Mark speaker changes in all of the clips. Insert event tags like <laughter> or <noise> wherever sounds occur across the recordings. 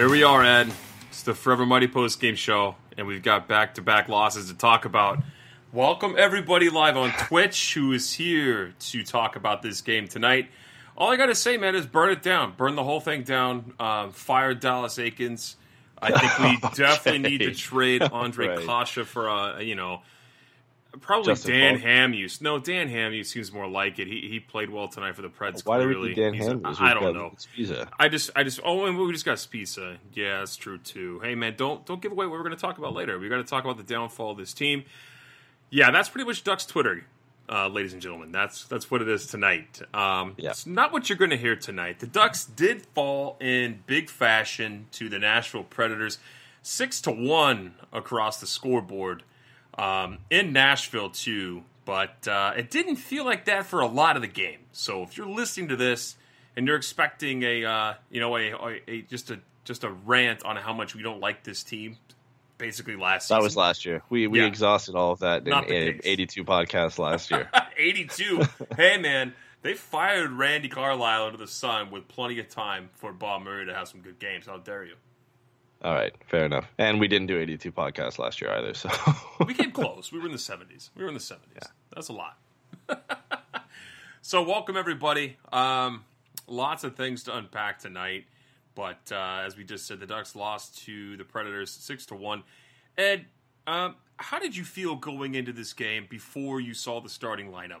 Speaker 1: Here we are, Ed. It's the Forever Mighty Post Game Show, and we've got back to back losses to talk about. Welcome everybody live on Twitch who is here to talk about this game tonight. All I got to say, man, is burn it down. Burn the whole thing down. Um, fire Dallas Eakins. I think we <laughs> definitely need to trade Andre
Speaker 2: Right.
Speaker 1: Kase for a, you know, probably
Speaker 2: Justin
Speaker 1: Dan
Speaker 2: Falk.
Speaker 1: Hamhuis. No, Dan Hamhuis seems more like it. He he played well tonight for the Preds.
Speaker 2: Why do we
Speaker 1: clearly.
Speaker 2: Dan Hamhuis?
Speaker 1: I don't know. I just, I just, oh, and we just got Spisa. Yeah, that's true too. Hey, man, don't don't give away what we're going to talk about later. We got to talk about the downfall of this team. Yeah, that's pretty much Ducks Twitter, uh, ladies and gentlemen. That's that's what it is tonight. Um,
Speaker 2: Yeah.
Speaker 1: It's not what you're going to hear tonight. The Ducks did fall in big fashion to the Nashville Predators, six to one across the scoreboard um, in Nashville too. But uh, it didn't feel like that for a lot of the game. So if you're listening to this and you're expecting a uh, you know a, a, a just a just a rant on how much we don't like this team, basically last season.
Speaker 2: That was last year. We we
Speaker 1: Yeah.
Speaker 2: exhausted all of that
Speaker 1: Not the
Speaker 2: 82 podcasts last year. <laughs>
Speaker 1: 82. hey, man, they fired Randy Carlyle into the sun with plenty of time for Bob Murray to have some good games. How dare you?
Speaker 2: All right, fair enough. And we didn't do 82 podcasts last year either. So <laughs>
Speaker 1: We came close. We were in the 70s. We were in the 70s. That's a lot. <laughs> so, welcome, everybody. Um, lots of things to unpack tonight. But uh, as we just said, the Ducks lost to the Predators 6 to 1. Ed, um, how did you feel going into this game before you saw the starting lineup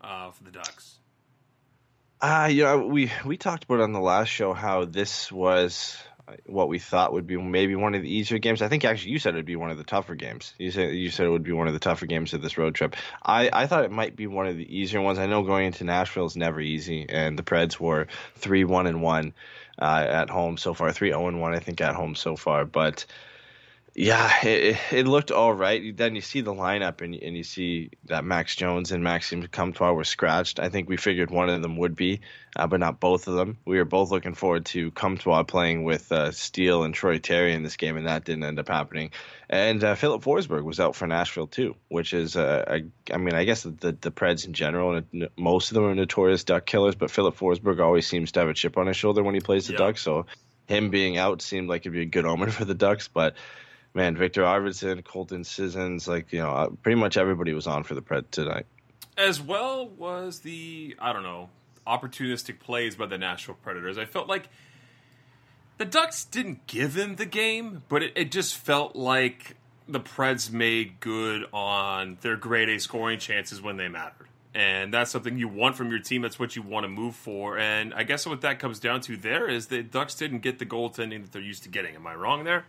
Speaker 1: uh, for the Ducks?
Speaker 2: Ah, you know, we we talked about on the last show how this was uh, what we thought would be maybe one of the easier games. I think actually you said it'd be one of the tougher games. You said you said it would be one of the tougher games of this road trip. I I thought it might be one of the easier ones. I know going into Nashville is never easy, and the Preds were three one and one uh, at home so far, three zero and one I think at home so far, but. Yeah, it, it looked all right. Then you see the lineup and, and you see that Max Jones and Maxime Comtois were scratched. I think we figured one of them would be, uh, but not both of them. We were both looking forward to Comtois playing with uh, Steele and Troy Terry in this game, and that didn't end up happening. And uh, Filip Forsberg was out for Nashville too, which is, uh, a, I mean, I guess the the Preds in general, and most of them are notorious duck killers, but Filip Forsberg always seems to have a chip on his shoulder when he plays the
Speaker 1: Yeah.
Speaker 2: Ducks. So him being out seemed like it'd be a good omen <laughs> for the Ducks, but man, Viktor Arvidsson, Colton Sissons, like you know, uh, pretty much everybody was on for the Pred tonight.
Speaker 1: as well was the I don't know opportunistic plays by the Nashville Predators. I felt like the Ducks didn't give them the game, but it, it just felt like the Preds made good on their grade A scoring chances when they mattered. And that's something you want from your team. That's what you want to move for. And I guess what that comes down to there is the Ducks didn't get the goaltending that they're used to getting. Am I wrong there?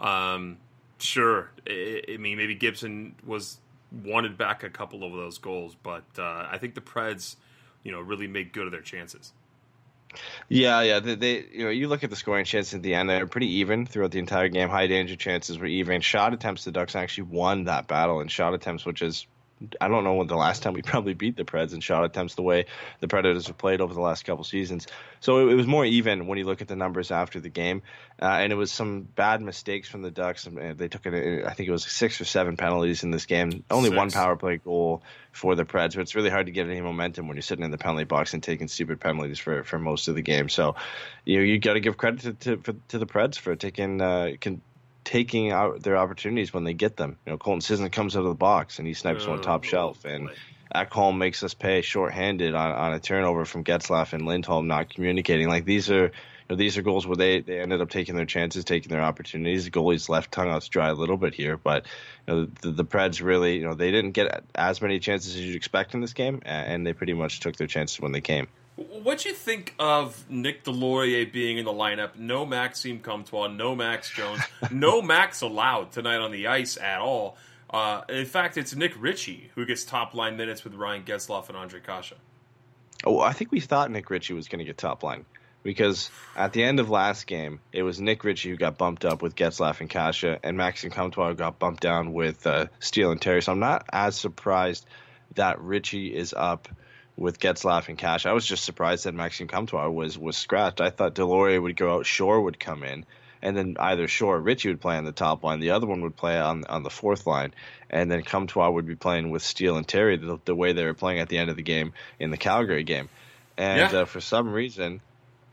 Speaker 1: Um, sure. I, mean, maybe Gibson was wanted back a couple of those goals, but uh, I think the Preds, you know, really made good of their chances.
Speaker 2: Yeah, yeah. They, they, you know, you look at the scoring chances at the end; they're pretty even throughout the entire game. High danger chances were even. Shot attempts, the Ducks actually won that battle in shot attempts, which is I don't know when the last time we <laughs> probably beat the Preds in shot attempts the way the Predators have played over the last couple seasons. So it, it was more even when you look at the numbers after the game, uh, and it was some bad mistakes from the Ducks. They took it, I think it was six or seven penalties in this game. Only six. one power play goal for the Preds, but it's really hard to get any momentum when you're sitting in the penalty box and taking stupid penalties for, for most of the game. So you know, you got to give credit to to, for, to the Preds for taking uh, can, taking out their opportunities when they get them. You know, Colton Sisson comes out of the box and he snipes oh, one top oh, shelf, and Ekholm makes us pay shorthanded on, on a turnover from Getzlaf and Lindholm not communicating. Like these are. You know, these are goals where they, they ended up taking their chances, taking their opportunities. The goalie's left tongue out to dry a little bit here, but you know, the, the Preds really, you know, they didn't get as many chances as you'd expect in this game, and they pretty much took their chances when they came.
Speaker 1: What'd you think of Nick Deslauriers being in the lineup? No Maxime Comtois, no Max Jones, <laughs> no Max allowed tonight on the ice at all. Uh, in fact, it's Nick Ritchie who gets top line minutes with Ryan Getzlaf and Ondrej Kase.
Speaker 2: Oh, I think we thought Nick Ritchie was going to get top line because at the end of last game, it was Nick Ritchie who got bumped up with Getzlaf and Kase, and Maxime Comtois got bumped down with uh, Steele and Terry. So I'm not as surprised that Ritchie is up – with Getzlaf and Kase. I was just surprised that Maxime Comtois was was scratched. I thought Deslauriers would go out, Shore would come in, and then either Shore or Ritchie would play on the top line. The other one would play on on the fourth line, and then Comtois would be playing with Steele and Terry the, the way they were playing at the end of the game in the Calgary game. And yeah. uh, for some reason,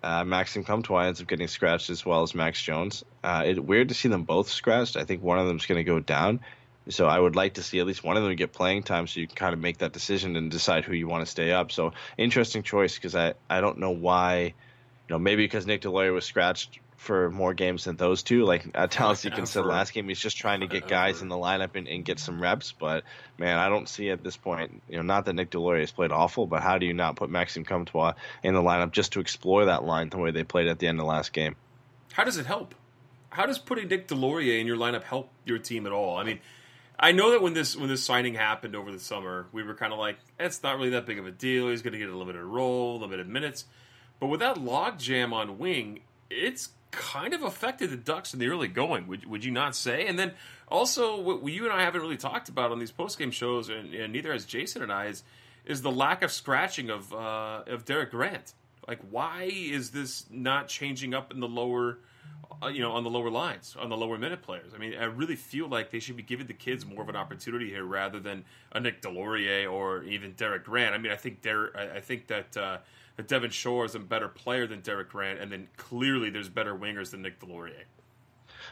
Speaker 2: uh, Maxime Comtois ends up getting scratched as well as Max Jones. Uh, it, weird to see them both scratched. I think one of them's going to go down. So I would like to see at least one of them get playing time, so you can kind of make that decision and decide who you want to stay up. So interesting choice because I I don't know why, you know maybe because Nick Deslauriers was scratched for more games than those two. Like uh, Taliesin said last game, he's just trying to get guys in the lineup and, and, get some reps. But man, I don't see at this point, you know, not that Nick Deslauriers played awful, but how do you not put Maxime Comtois in the lineup just to explore that line the way they played at the end of last game?
Speaker 1: How does it help? How does putting Nick Deslauriers in your lineup help your team at all? I mean I know that when this when this signing happened over the summer, we were kind of like, it's not really that big of a deal. He's going to get a limited role, limited minutes. But with that logjam on wing, it's kind of affected the Ducks in the early going. Would would you not say? And then also, what you and I haven't really talked about on these post game shows, and, and, neither has Jason and I, is is the lack of scratching of uh, of Derek Grant. Like, why is this not changing up in the lower? Uh, you know, on the lower lines, on the lower minute players. I mean, I really feel like they should be giving the kids more of an opportunity here rather than a Nick Deslauriers or even Derek Grant. I mean, I think Derek, I think that uh, that Devin Shore is a better player than Derek Grant, and then clearly there's better wingers than Nick Deslauriers.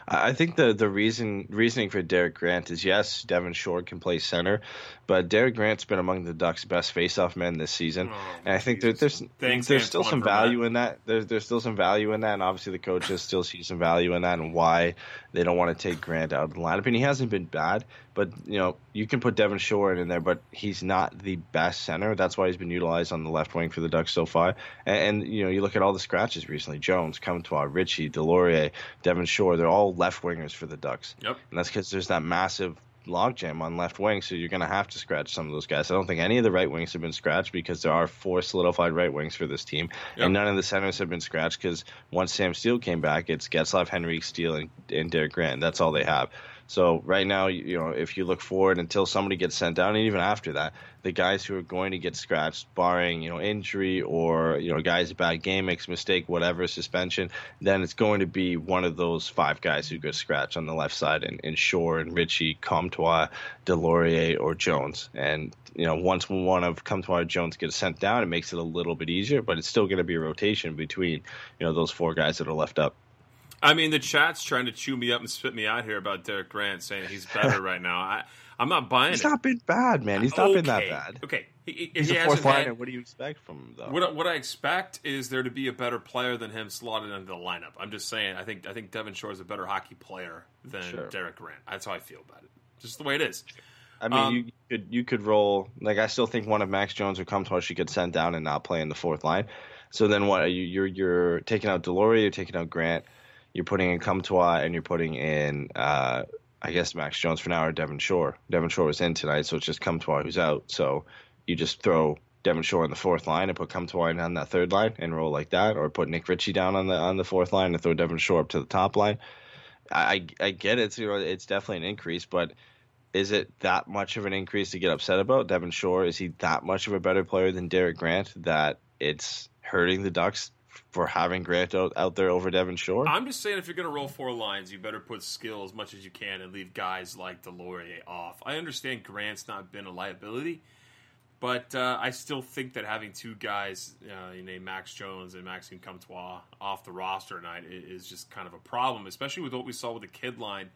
Speaker 2: I think the the reason reasoning for Derek Grant is yes, Devin Shore can play center, but Derek Grant's been among the Ducks' best faceoff men this season, oh, and I think there, there's Thanks, there's still some value that. in that. There's there's still some value in that, and obviously the coaches still see some value in that, and why they don't want to take Grant out of the lineup. And he hasn't been bad, but you know you can put Devin Shore in there, but he's not the best center. That's why he's been utilized on the left wing for the Ducks so far. And, and you know you look at all the scratches recently: Jones, Comtois, Ritchie, Deslauriers, Devin Shore. They're all left wingers for the Ducks.
Speaker 1: Yep.
Speaker 2: And that's because there's that massive logjam on left wing, so you're going to have to scratch some of those guys. I don't think any of the right wings have been scratched because there are four solidified right wings for this team, yep. and none of the centers have been scratched because once Sam Steele came back, it's Getzlaf, Henrique, Steele, and, and Derek Grant. That's all they have. So right now, you know, if you look forward until somebody gets sent down, and even after that, the guys who are going to get scratched, barring you know injury or you know guys bad game, makes mistake, whatever suspension, then it's going to be one of those five guys who get scratched on the left side, and, and Shore and Ritchie, Comtois, Deslauriers, or Jones. And you know, once one of Comtois or Jones gets sent down, it makes it a little bit easier, but it's still going to be a rotation between you know those four guys that are left up.
Speaker 1: I mean, the chat's trying to chew me up and spit me out here about Derek Grant saying he's better right now. I, I'm not buying
Speaker 2: he's
Speaker 1: it.
Speaker 2: He's not been bad, man. He's not
Speaker 1: okay.
Speaker 2: been that bad.
Speaker 1: Okay, he,
Speaker 2: he's
Speaker 1: he
Speaker 2: a fourth liner. Had, what do you expect from him, though?
Speaker 1: What, what I expect is there to be a better player than him slotted into the lineup. I'm just saying. I think I think Devin Shore is a better hockey player than sure. Derek Grant. That's how I feel about it. Just the way it is.
Speaker 2: I mean, um, you could you could roll like I still think one of Max Jones or Comtois she could send down and not play in the fourth line. So then what? Are you, you're you're taking out Deslauriers, you're taking out Grant you're putting in Comtois and you're putting in, uh, I guess, Max Jones for now or Devin Shore. Devin Shore was in tonight, so it's just Comtois who's out. So you just throw Devin Shore on the fourth line and put Comtois on that third line and roll like that, or put Nick Ritchie down on the on the fourth line and throw Devin Shore up to the top line. I I get it. It's, it's definitely an increase, but is it that much of an increase to get upset about? Devin Shore, is he that much of a better player than Derek Grant that it's hurting the Ducks for having Grant out, out there over Devin Shore?
Speaker 1: I'm just saying, if you're going to roll four lines, you better put skill as much as you can and leave guys like Deslauriers off. I understand Grant's not been a liability, but uh, I still think that having two guys, uh, named Max Jones and Maxime Comtois, off the roster tonight is just kind of a problem, especially with what we saw with the kid line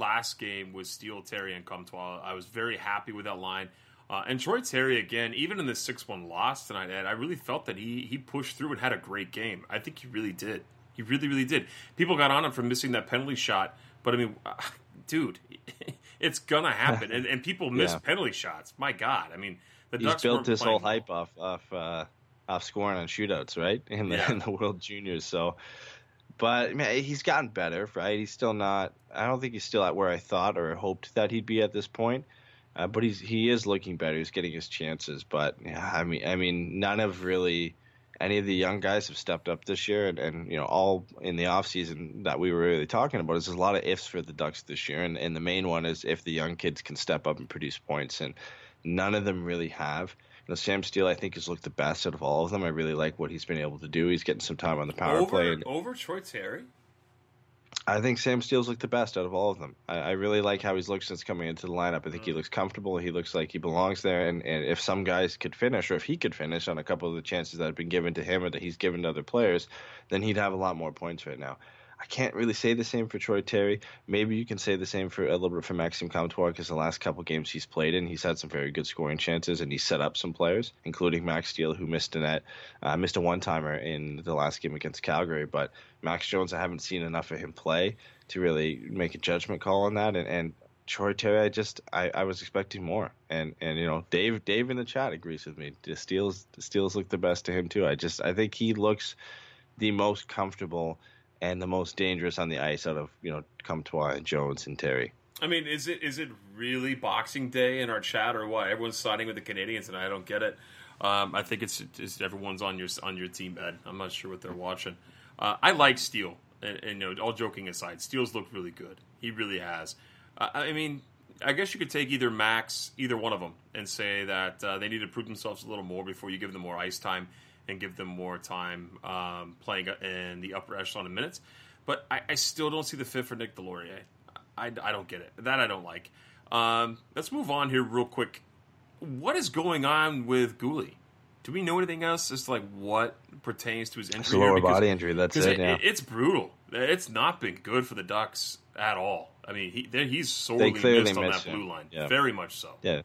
Speaker 1: last game with Steele, Terry, and Comtois. I was very happy with that line. Uh, and Troy Terry again, even in the six one loss tonight, Ed, I really felt that he he pushed through and had a great game. I think he really did. He really really did. People got on him for missing that penalty shot, but I mean, <laughs> dude, <laughs> it's gonna happen. and, and people <laughs> miss yeah. penalty shots. My God, I mean,
Speaker 2: the He's Ducks built this whole hype off off uh, off scoring on shootouts, right? In the yeah. in the World Juniors, so but man, he's gotten better, right? He's still not. I don't think he's still at where I thought or hoped that he'd be at this point. Uh, but he's he is looking better. He's getting his chances. But yeah, I mean, I mean, none of really any of the young guys have stepped up this year, and, and you know, all in the off season that we were really talking about is there's a lot of ifs for the Ducks this year, and, and the main one is if the young kids can step up and produce points, and none of them really have know, Sam Steele, I think, has looked the best out of all of them. I really like what he's been able to do. He's getting some time on the power
Speaker 1: over,
Speaker 2: play. And
Speaker 1: over Troy Terry?
Speaker 2: I think Sam Steele's looked the best out of all of them. I, I really like how he's looked since coming into the lineup. I think mm. he looks comfortable. He looks like he belongs there. And, and if some guys could finish, or if he could finish on a couple of the chances that have been given to him or that he's given to other players, then he'd have a lot more points right now. I can't really say the same for Troy Terry. Maybe you can say the same for a little bit for Maxime Comtois because the last couple games he's played in, he's had some very good scoring chances and he's set up some players, including Max Steele, who missed a net, uh, missed a one timer in the last game against Calgary. But Max Jones, I haven't seen enough of him play to really make a judgment call on that. And, and Troy Terry, I just I, I was expecting more, and and you know Dave Dave in the chat agrees with me. The Steels the Steels look the best to him too. I just I think he looks the most comfortable and the most dangerous on the ice out of you know Comtois and Jones and Terry.
Speaker 1: I mean, is it is it really Boxing Day in our chat or what? Everyone's siding with the Canadians, and I don't get it. Um, I think it's, it's, everyone's on your on your team, Ed. I'm not sure what they're watching. Uh, I like Steele, and, and, you know, all joking aside, Steele's looked really good. He really has. Uh, I mean, I guess you could take either Max, either one of them, and say that uh, they need to prove themselves a little more before you give them more ice time and give them more time um, playing in the upper echelon of minutes. But I, I, still don't see the fit for Nick Deslauriers. I, I don't get it. That I don't like. Um, let's move on here real quick. What is going on with Guhle? Do we know anything else as to like what pertains to his injury?
Speaker 2: lower because, body injury. That's it.
Speaker 1: it,
Speaker 2: yeah.
Speaker 1: it, It's brutal. It's not been good for the Ducks at all. I mean, he, he's sorely missed on that blue line. Yeah. Very much so.
Speaker 2: Yeah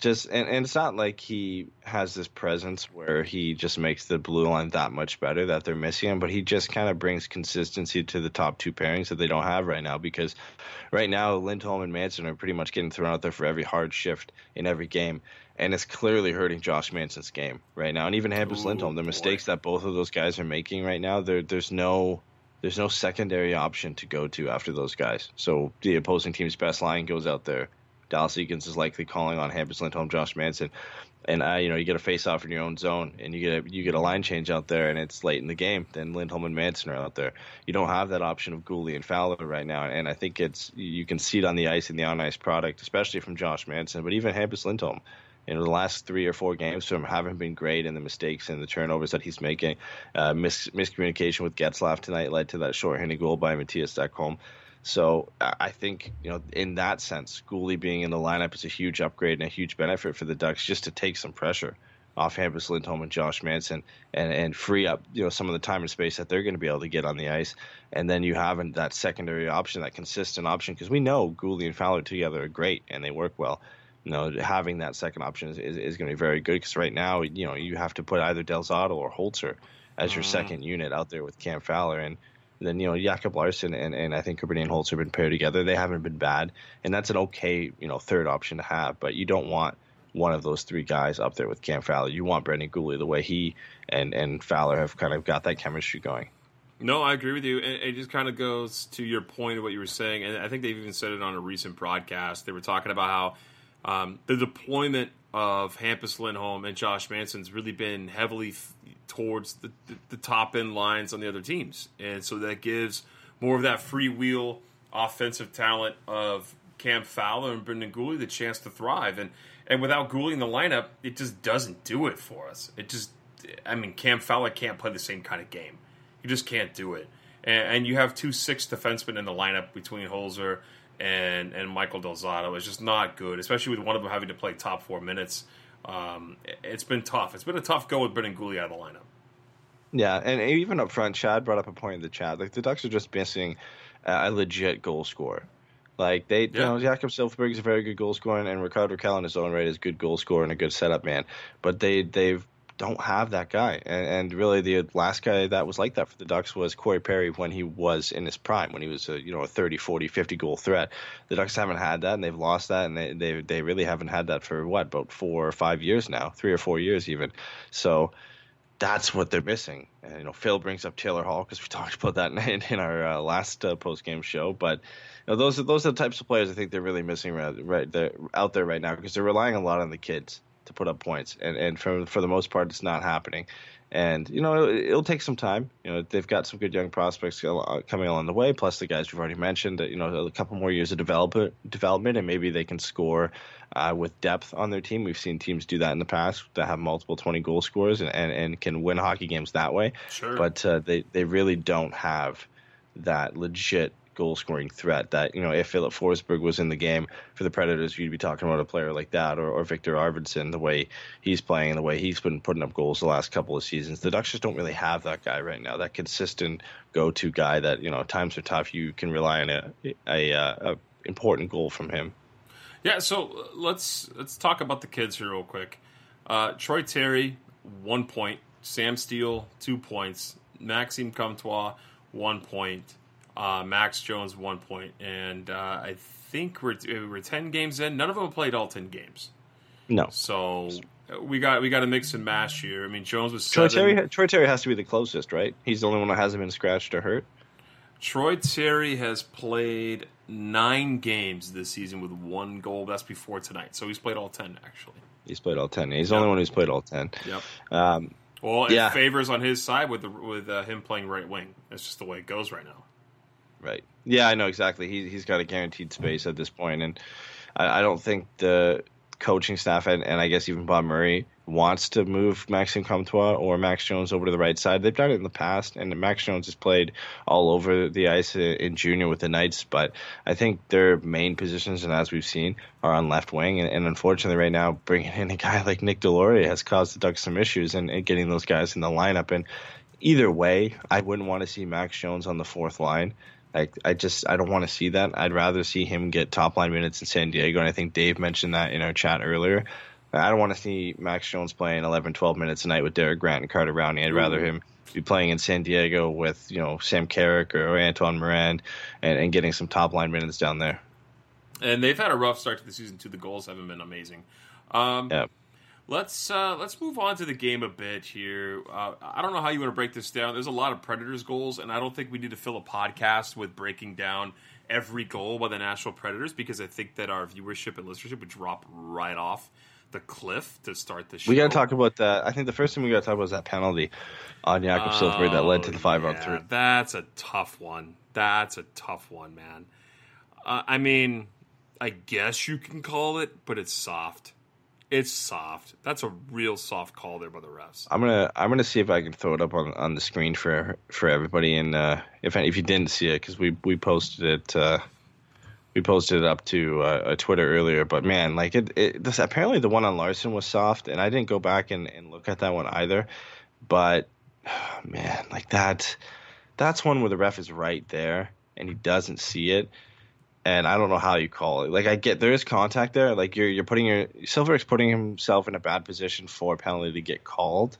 Speaker 2: just and, and it's not like he has this presence where he just makes the blue line that much better that they're missing him, but he just kind of brings consistency to the top two pairings that they don't have right now because right now Lindholm and Manson are pretty much getting thrown out there for every hard shift in every game. And it's clearly hurting Josh Manson's game right now. And even Hampus Lindholm, the mistakes that both of those guys are making right now, there there's no there's no secondary option to go to after those guys. So the opposing team's best line goes out there Dallas Eakins is likely calling on Hampus Lindholm, Josh Manson, and uh, you know you get a face off in your own zone, and you get a, you get a line change out there, and it's late in the game. Then Lindholm and Manson are out there. You don't have that option of Guhle and Fowler right now, and I think it's you can see it on the ice in the on ice product, especially from Josh Manson, but even Hampus Lindholm. Know, the last three or four games from haven't been great, and the mistakes and the turnovers that he's making, uh, mis- miscommunication with Getzlaf tonight led to that short-handed goal by Mattias Ekholm. So I think you know in that sense, Guhle being in the lineup is a huge upgrade and a huge benefit for the Ducks just to take some pressure off Hampus Lindholm and Josh Manson and, and free up you know some of the time and space that they're going to be able to get on the ice. And then you have that secondary option, that consistent option, because we know Guhle and Fowler together are great and they work well. You know, having that second option is, is, is going to be very good because right now, you know, you have to put either Del Zotto or Holzer as your mm. second unit out there with Cam Fowler. And then you know Jacob Larsson and, and I think Korbinian Holtz have been paired together. They haven't been bad, and that's an okay you know third option to have. But you don't want one of those three guys up there with Cam Fowler. You want Brendan Guhle the way he and and Fowler have kind of got that chemistry going.
Speaker 1: No, I agree with you. And it just kind of goes to your point of what you were saying, and I think they've even said it on a recent broadcast. They were talking about how um, the deployment of Hampus Lindholm and Josh Manson's really been heavily towards the, the, the top end lines on the other teams. And so that gives more of that free wheel offensive talent of Cam Fowler and Brendan Guhle the chance to thrive. And and without Guhle in the lineup, it just doesn't do it for us. It just, I mean, Cam Fowler can't play the same kind of game. You just can't do it. And, and you have two six defensemen in the lineup between Holzer and and Michael Del Zotto. It's just not good, especially with one of them having to play top four minutes. Um, it, it's been tough. It's been a tough go with Guhle out of the lineup.
Speaker 2: Yeah, and even up front, Chad brought up a point in the chat. Like the Ducks are just missing a legit goal scorer. Like they, yeah. you know, Jakob Silfverberg is a very good goal scorer, and Rickard Rakell in his own right is a good goal scorer and a good setup man. But they they've don't have that guy. And, and, really, the last guy that was like that for the Ducks was Corey Perry when he was in his prime, when he was a you know a 30, 40, 50 goal threat. The Ducks haven't had that, and they've lost that, and they they, they really haven't had that for what about four or five years now, three or four years even. So that's what they're missing. And, you know, Phil brings up Taylor Hall because we <laughs> talked about that <laughs> in, in our uh, last uh, post game show. But you know, those are those are the types of players I think they're really missing right, right there, out there right now because they're relying a lot on the kids to put up points, and and for for the most part, it's not happening. And you know, it'll, it'll take some time. You know, they've got some good young prospects uh, coming along the way. Plus, the guys we've already mentioned. You know, a couple more years of develop, development, and maybe they can score uh, with depth on their team. We've seen teams do that in the past that have multiple 20 goal scorers and, and, and can win hockey games that way.
Speaker 1: Sure.
Speaker 2: But uh, they, they really don't have that legit goal scoring threat that, you know, if Filip Forsberg was in the game for the Predators, you'd be talking about a player like that or, or Viktor Arvidsson, the way he's playing and the way he's been putting up goals the last couple of seasons. The Ducks just don't really have that guy right now, that consistent go to guy that, you know, times are tough. You can rely on a, a, a, a important goal from him.
Speaker 1: Yeah, so uh, let's let's talk about the kids here real quick. Uh, Troy Terry, one point. Sam Steele, two points. Maxime Comtois, one point. Uh, Max Jones, one. And uh, I think we're, we're ten games in. None of them have played all ten games.
Speaker 2: No.
Speaker 1: So uh, we got we got to mix and mash here. I mean, Jones was
Speaker 2: Troy Terry. Troy Terry has to be the closest, right? He's the only one that hasn't been scratched or hurt.
Speaker 1: Troy Terry has played nine games this season with one goal. That's before tonight. So he's played all 10, actually.
Speaker 2: He's played all 10. He's the only one who's played all 10.
Speaker 1: Yep.
Speaker 2: Um,
Speaker 1: well, it
Speaker 2: yeah.
Speaker 1: favors on his side with the, with uh, him playing right wing. That's just the way it goes right now.
Speaker 2: Right. Yeah, I know exactly. He, he's got a guaranteed space at this point, and I, I don't think the coaching staff and, and I guess even Bob Murray wants to move Maxime Comtois or Max Jones over to the right side. They've done it in the past, and Max Jones has played all over the ice in junior with the Knights. But I think their main positions, and as we've seen, are on left wing. And, and unfortunately, right now, bringing in a guy <laughs> like Nick Deslauriers has caused the Ducks some issues and, and getting those guys in the lineup. And either way, I wouldn't want to see Max Jones on the fourth line. Like I just I don't want to see that. I'd rather see him get top line minutes in San Diego, and I think Dave mentioned that in our chat earlier. I don't want to see Max Jones playing 11, 12 minutes a night with Derek Grant and Carter Rowney. I'd rather him be playing in San Diego with you know Sam Carrick or Antoine Morand and, and getting some top line minutes down there.
Speaker 1: And they've had a rough start to the season too. The goals haven't been amazing. Um,
Speaker 2: yeah.
Speaker 1: Let's uh, let's move on to the game a bit here. Uh, I don't know how you want to break this down. There's a lot of Predators goals, and I don't think we need to fill a podcast with breaking down every goal by the Nashville Predators because I think that our viewership and listenership would drop right off the cliff to start the show.
Speaker 2: We got to talk about that. I think the first thing we got to talk about is that penalty on Jakob oh, Silfverberg that led to the five
Speaker 1: yeah,
Speaker 2: on three.
Speaker 1: That's a tough one. That's a tough one, man. Uh, I mean, I guess you can call it, but it's soft. It's soft. That's a real soft call there by the refs.
Speaker 2: I'm gonna I'm gonna see if I can throw it up on, on the screen for for everybody. And uh, if if you didn't see it, because we we posted it. Uh, we posted it up to uh, Twitter earlier, but man, like it, it this, apparently the one on Larsson was soft, and I didn't go back and, and look at that one either. But <sighs> man, like that, that's one where the ref is right there and he doesn't see it, and I don't know how you call it. Like I get there is contact there. Like you're you're putting your Silver's putting himself in a bad position for a penalty to get called.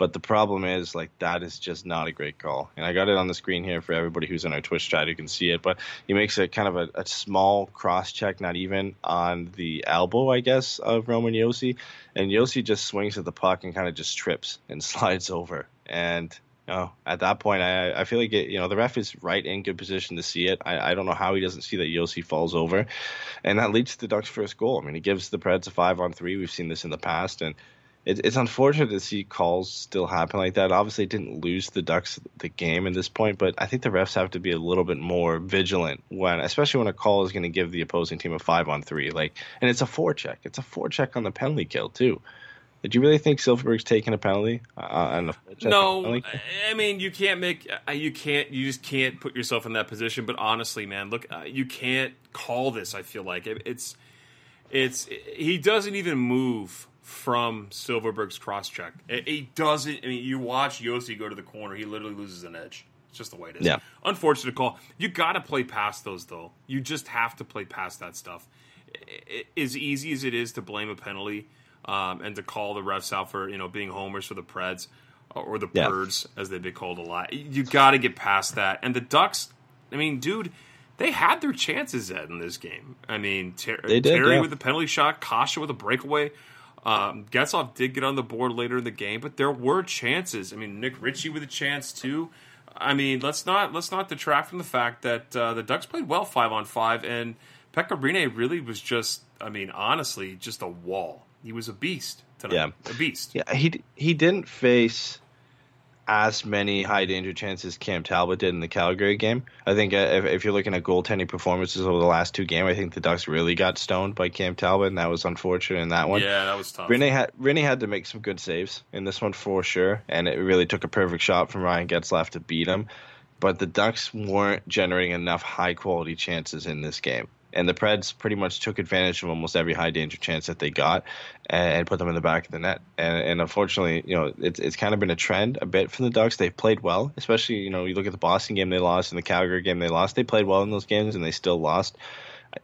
Speaker 2: But the problem is, like, that is just not a great call. And I got it on the screen here for everybody who's in our Twitch chat who can see it. But he makes a kind of a, a small cross check, not even on the elbow, I guess, of Roman Josi. And Josi just swings at the puck and kind of just trips and <laughs> slides over. And know, at that point, I, I feel like it, you know the ref is right in good position to see it. I, I don't know how he doesn't see that Josi falls over, and that leads to the Ducks' first goal. I mean, he gives the Preds a five on three. We've seen this in the past, and it, it's unfortunate to see calls still happen like that. Obviously, it didn't lose the Ducks the game at this point, but I think the refs have to be a little bit more vigilant when, especially when a call is going to give the opposing team a five on three. Like, and it's a forecheck. It's a forecheck on the penalty kill too. Did you really think Silfverberg's taking a penalty uh,
Speaker 1: No, penalty? I mean you can't make uh, you can't you just can't put yourself in that position. But honestly, man, look, uh, you can't call this. I feel like it, it's it's he doesn't even move from Silfverberg's cross check. He doesn't. I mean, you watch Josi go to the corner, he literally loses an edge. It's just the way it is.
Speaker 2: Yeah.
Speaker 1: Unfortunate call. You got to play past those though. You just have to play past that stuff. As easy as it is to blame a penalty um, and to call the refs out for you know being homers for the Preds or the yeah. Birds as they've been called a lot, you got to get past that. And the Ducks, I mean, dude, they had their chances Ed in this game. I mean, Ter- did, Terry yeah. with the penalty shot, Kase with a breakaway. Um, Getzlaf did get on the board later in the game, but there were chances. I mean, Nick Ritchie with a chance too. I mean, let's not let's not detract from the fact that uh, the Ducks played well five on five, and Pekka really was just, I mean, honestly, just a wall. He was a beast tonight. Yeah, a beast.
Speaker 2: Yeah, he he didn't face as many high danger chances Cam Talbot did in the Calgary game. I think uh, if, if, you're looking at goaltending performances over the last two games, I think the Ducks really got stoned by Cam Talbot, and that was unfortunate in that one.
Speaker 1: Yeah, that was tough.
Speaker 2: Rinne had Rinne had to make some good saves in this one for sure, and it really took a perfect shot from Ryan Getzlaf to beat him. But the Ducks weren't generating enough high quality chances in this game and the Preds pretty much took advantage of almost every high danger chance that they got and, put them in the back of the net. And, and unfortunately, you know, it's it's kind of been a trend a bit for the Ducks. They've played well, especially you know you look at the Boston game they lost and the Calgary game they lost. They played well in those games and they still lost.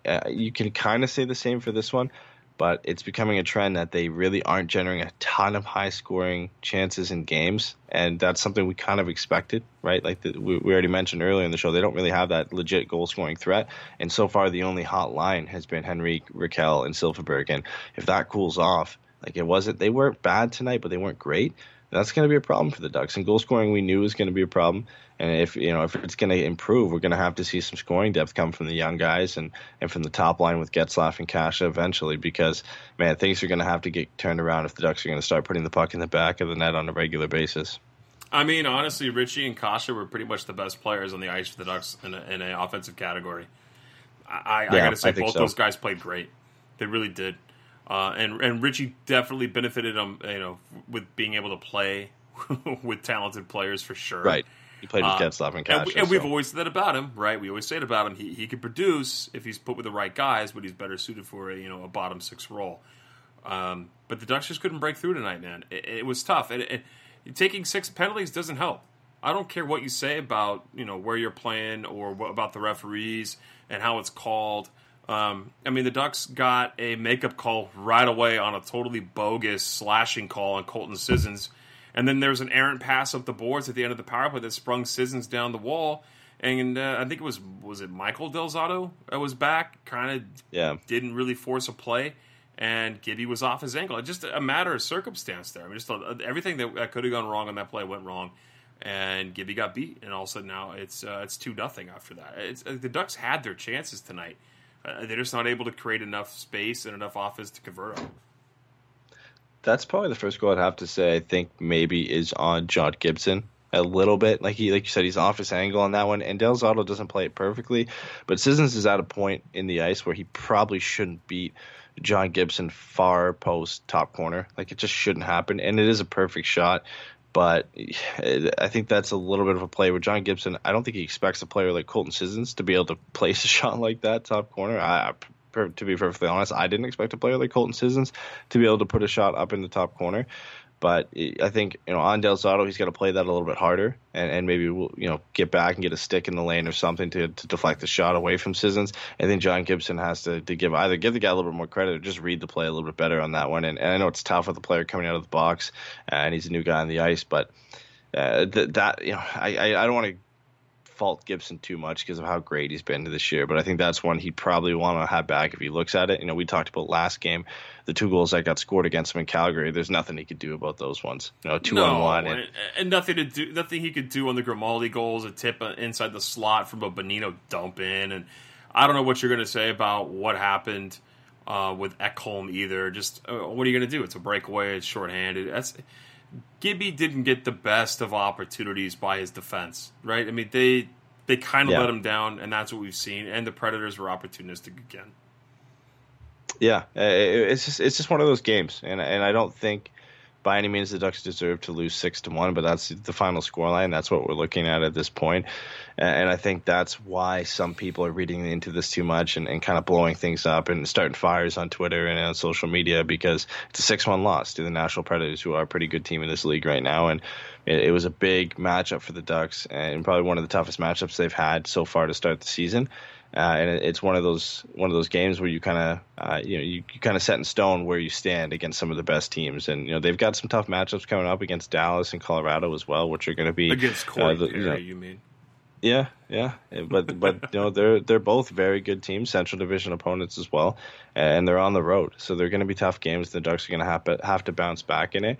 Speaker 2: Uh, you can kind of say the same for this one but it's becoming a trend that they really aren't generating a ton of high scoring chances in games. And that's something we kind of expected, right? Like the, we, we, already mentioned earlier in the show, they don't really have that legit goal scoring threat. And so far, the only hot line has been Henrique, Rakell, and Silfverberg. And if that cools off, like it wasn't, they weren't bad tonight, but they weren't great. That's going to be a problem for the Ducks. And goal scoring, we knew was going to be a problem. And if you know if it's going to improve, we're going to have to see some scoring depth come from the young guys and, and from the top line with Getzlaf and Kase eventually. Because man, things are going to have to get turned around if the Ducks are going to start putting the puck in the back of the net on a regular basis.
Speaker 1: I mean, honestly, Ritchie and Kase were pretty much the best players on the ice for the Ducks in an offensive category. I, yeah, I got to say, both so. those guys played great. They really did. Uh, and and Ritchie definitely benefited him, you know, with being able to play <laughs> with talented players for sure.
Speaker 2: Right. He played with uh, Getzlaf and Kase.
Speaker 1: And, we, and so. we've always said that about him, right? We always say it about him. He he could produce if he's put with the right guys, but he's better suited for a you know a bottom six role. Um, but the Ducks just couldn't break through tonight, man. It, it was tough. It, taking six penalties doesn't help. I don't care what you say about you know where you're playing or what, about the referees and how it's called. Um, I mean, the Ducks got a makeup call right away on a totally bogus slashing call on Colton Sissons and then there was an errant pass up the boards at the end of the power play that sprung Sissons down the wall. And uh, I think it was was it Michael Del Zotto that was back, kind of
Speaker 2: yeah
Speaker 1: didn't really force a play, and Gibby was off his ankle. Just a matter of circumstance there. I mean, just everything that could have gone wrong on that play went wrong, and Gibby got beat. And all of a sudden now it's uh, it's two nothing after that. It's, uh, the Ducks had their chances tonight. Uh, they're just not able to create enough space and enough offense to convert them
Speaker 2: that's probably the first goal I'd have to say. I think maybe is on John Gibson a little bit. Like he, like you said, he's off his angle on that one. And Del Zotto doesn't play it perfectly, but Sissons is at a point in the ice where he probably shouldn't beat John Gibson far post top corner. Like it just shouldn't happen. And it is a perfect shot. But <sighs> I think that's a little bit of a play where John Gibson. I don't think he expects a player like Colton Sissons to be able to <laughs> place a shot like that top corner. I, to be perfectly honest, I didn't expect a player like Colton Sissons to be able to put a shot up in the top corner. But I think you know on Del Zotto, he's got to play that a little bit harder, and, and maybe we'll you know get back and get a stick in the lane or something to, to deflect the shot away from Sissons. I think John Gibson has to, to give either give the guy a little bit more credit or just read the play a little bit better on that one. And, and I know it's tough with the player coming out of the box, and he's a new guy on the ice, but uh, th- that you know I I, I don't want to fault Gibson too much because of how great he's been this year, but I think that's one he'd probably want to have back if he looks at it. You know, we talked about last game, the two goals that got scored against him in Calgary. There's nothing he could do about those ones. You know, two
Speaker 1: no,
Speaker 2: on one, and,
Speaker 1: and, nothing to do. Nothing he could do on the Grimaldi goals, a tip inside the slot from a Bonino dump in, and I don't know what you're going to say about what happened uh, with Ekholm either. Just uh, what are you going to do? It's a breakaway. It's shorthanded. That's Gibby didn't get the best of opportunities by his defense, right? I mean they they kind of
Speaker 2: Yeah.
Speaker 1: let him down, and that's what we've seen. And the Predators were opportunistic again.
Speaker 2: Yeah, it's just it's just one of those games, and and I don't think by any means the Ducks deserve to lose six to one, but that's the final scoreline. That's what we're looking at at this point, and I think that's why some people are reading into this too much and, and kind of blowing things up and starting fires on Twitter and on social media because it's a six one loss to the National Predators, who are a pretty good team in this league right now, and it, it was a big matchup for the Ducks and probably one of the toughest matchups they've had so far to start the season. Uh, and it- it's one of those one of those games where you kind of uh, you know you, you kind of set in stone where you stand against some of the best teams, and you know they've got some tough matchups coming up against Dallas and Colorado as well, which are going to be
Speaker 1: Against Corey
Speaker 2: uh, the-
Speaker 1: Perry,
Speaker 2: you know,
Speaker 1: you mean?
Speaker 2: yeah, yeah, but but <laughs> you know they're they're both very good teams, Central Division opponents as well, and they're on the road, so they're going to be tough games. The Ducks are going to have to have to bounce back in it,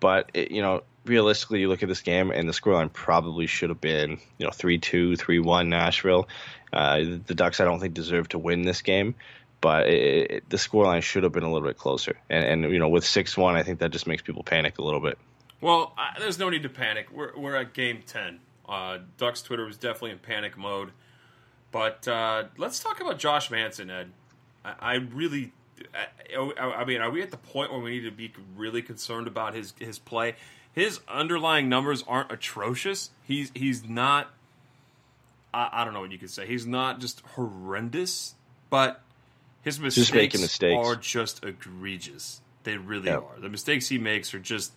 Speaker 2: but it, you know realistically, you look at this game and the scoreline probably should have been you know three two, three one Nashville. Uh, the Ducks I don't think deserve to win this game. But it, it, the scoreline should have been a little bit closer, and, and you know with six one, I think that just makes people panic a little bit.
Speaker 1: Well, I, there's no need to panic. We're, we're at game 10. Uh, Ducks Twitter was definitely in panic mode. But uh, let's talk about Josh Manson, Ed. I, I really. I, I mean, are we at the point where we need to be really concerned about his his play? His underlying numbers aren't atrocious. He's he's not. I, I don't know what you could say. He's not just horrendous, but his mistakes,
Speaker 2: making mistakes.
Speaker 1: are just egregious. They really
Speaker 2: Yeah.
Speaker 1: are. The mistakes he makes are just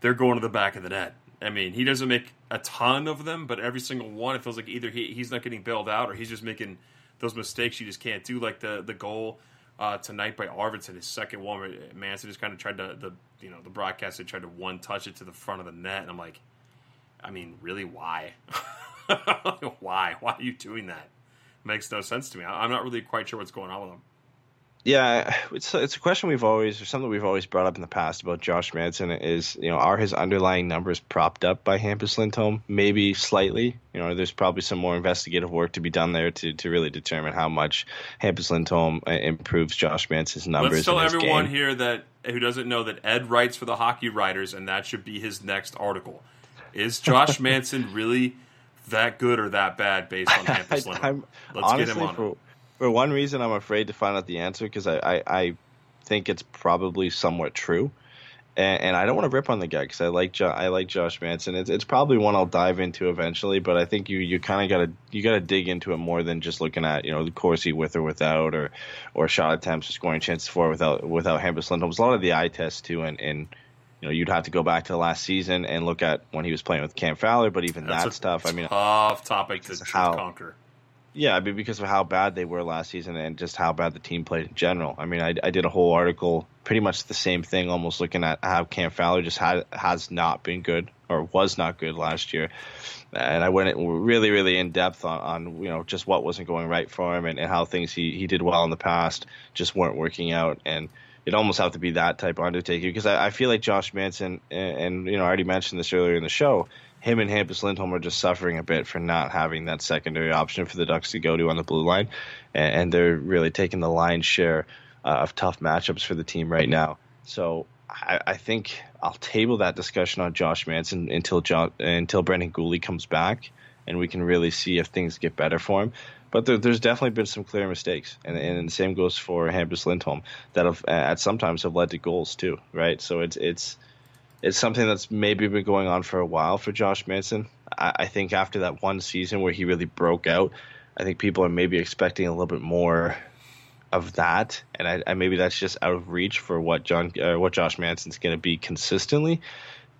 Speaker 1: they're going to the back of the net. I mean, he doesn't make a ton of them, but every single one, it feels like either he, he's not getting bailed out or he's just making those mistakes you just can't do, like the the goal uh, tonight by Arvidsson, his second one. Where Manson just kind of tried to the you know the broadcaster tried to one touch it to the front of the net, and I'm like, I mean, really, why? <laughs> <laughs> why? Why are you doing that? Makes no sense to me. I'm not really quite sure what's going on with him.
Speaker 2: Yeah, it's it's a question we've always or something we've always brought up in the past about Josh Manson is you know are his underlying numbers propped up by Hampus Lindholm? Maybe slightly. You know, there's probably some more investigative work to be done there to, to really determine how much Hampus Lindholm uh, improves Josh Manson's numbers.
Speaker 1: Let's tell everyone
Speaker 2: game.
Speaker 1: here that who doesn't know that Ed writes for the Hockey Writers, and that should be his next article. Is Josh <laughs> Manson really that good or that bad based on <laughs> Hampus Lindholm? Let's
Speaker 2: honestly,
Speaker 1: get him on
Speaker 2: for,
Speaker 1: it.
Speaker 2: for one reason, I'm afraid to find out the answer because I, I, I think it's probably somewhat true, and, and I don't want to rip on the guy because I like jo- I like Josh Manson. It's, it's probably one I'll dive into eventually, but I think you, you kind of gotta you gotta dig into it more than just looking at you know the Corsi with or without or or shot attempts or scoring chances for without without Hampus Lindholm. It's a lot of the eye test too, and and. You know, you'd have to go back to the last season and look at when he was playing with Cam Fowler, but even
Speaker 1: That's a
Speaker 2: tough. I mean,
Speaker 1: tough topic to,
Speaker 2: how-
Speaker 1: conquer.
Speaker 2: yeah, I mean because of how bad they were last season and just how bad the team played in general. I mean, I, I did a whole article, pretty much the same thing, almost looking at how Cam Fowler just had has not been good or was not good last year, and I went really, really in depth on, on you know just what wasn't going right for him and, and how things he, he did well in the past just weren't working out and. It almost have to be that type of undertaking because I, I feel like Josh Manson and, and you know I already mentioned this earlier in the show him and Hampus Lindholm are just suffering a bit for not having that secondary option for the Ducks to go to on the blue line, and, and they're really taking the lion's share uh, of tough matchups for the team right now. So I, I think I'll table that discussion on Josh Manson until John, until Brendan Guhle comes back, and we can really see if things get better for him. But there, there's definitely been some clear mistakes, and, and the same goes for Hampus Lindholm that have at sometimes have led to goals too, right? So it's it's it's something that's maybe been going on for a while for Josh Manson. I, I think after that one season where he really broke out, I think people are maybe expecting a little bit more of that, and I, I maybe that's just out of reach for what John uh, what Josh Manson's going to be consistently.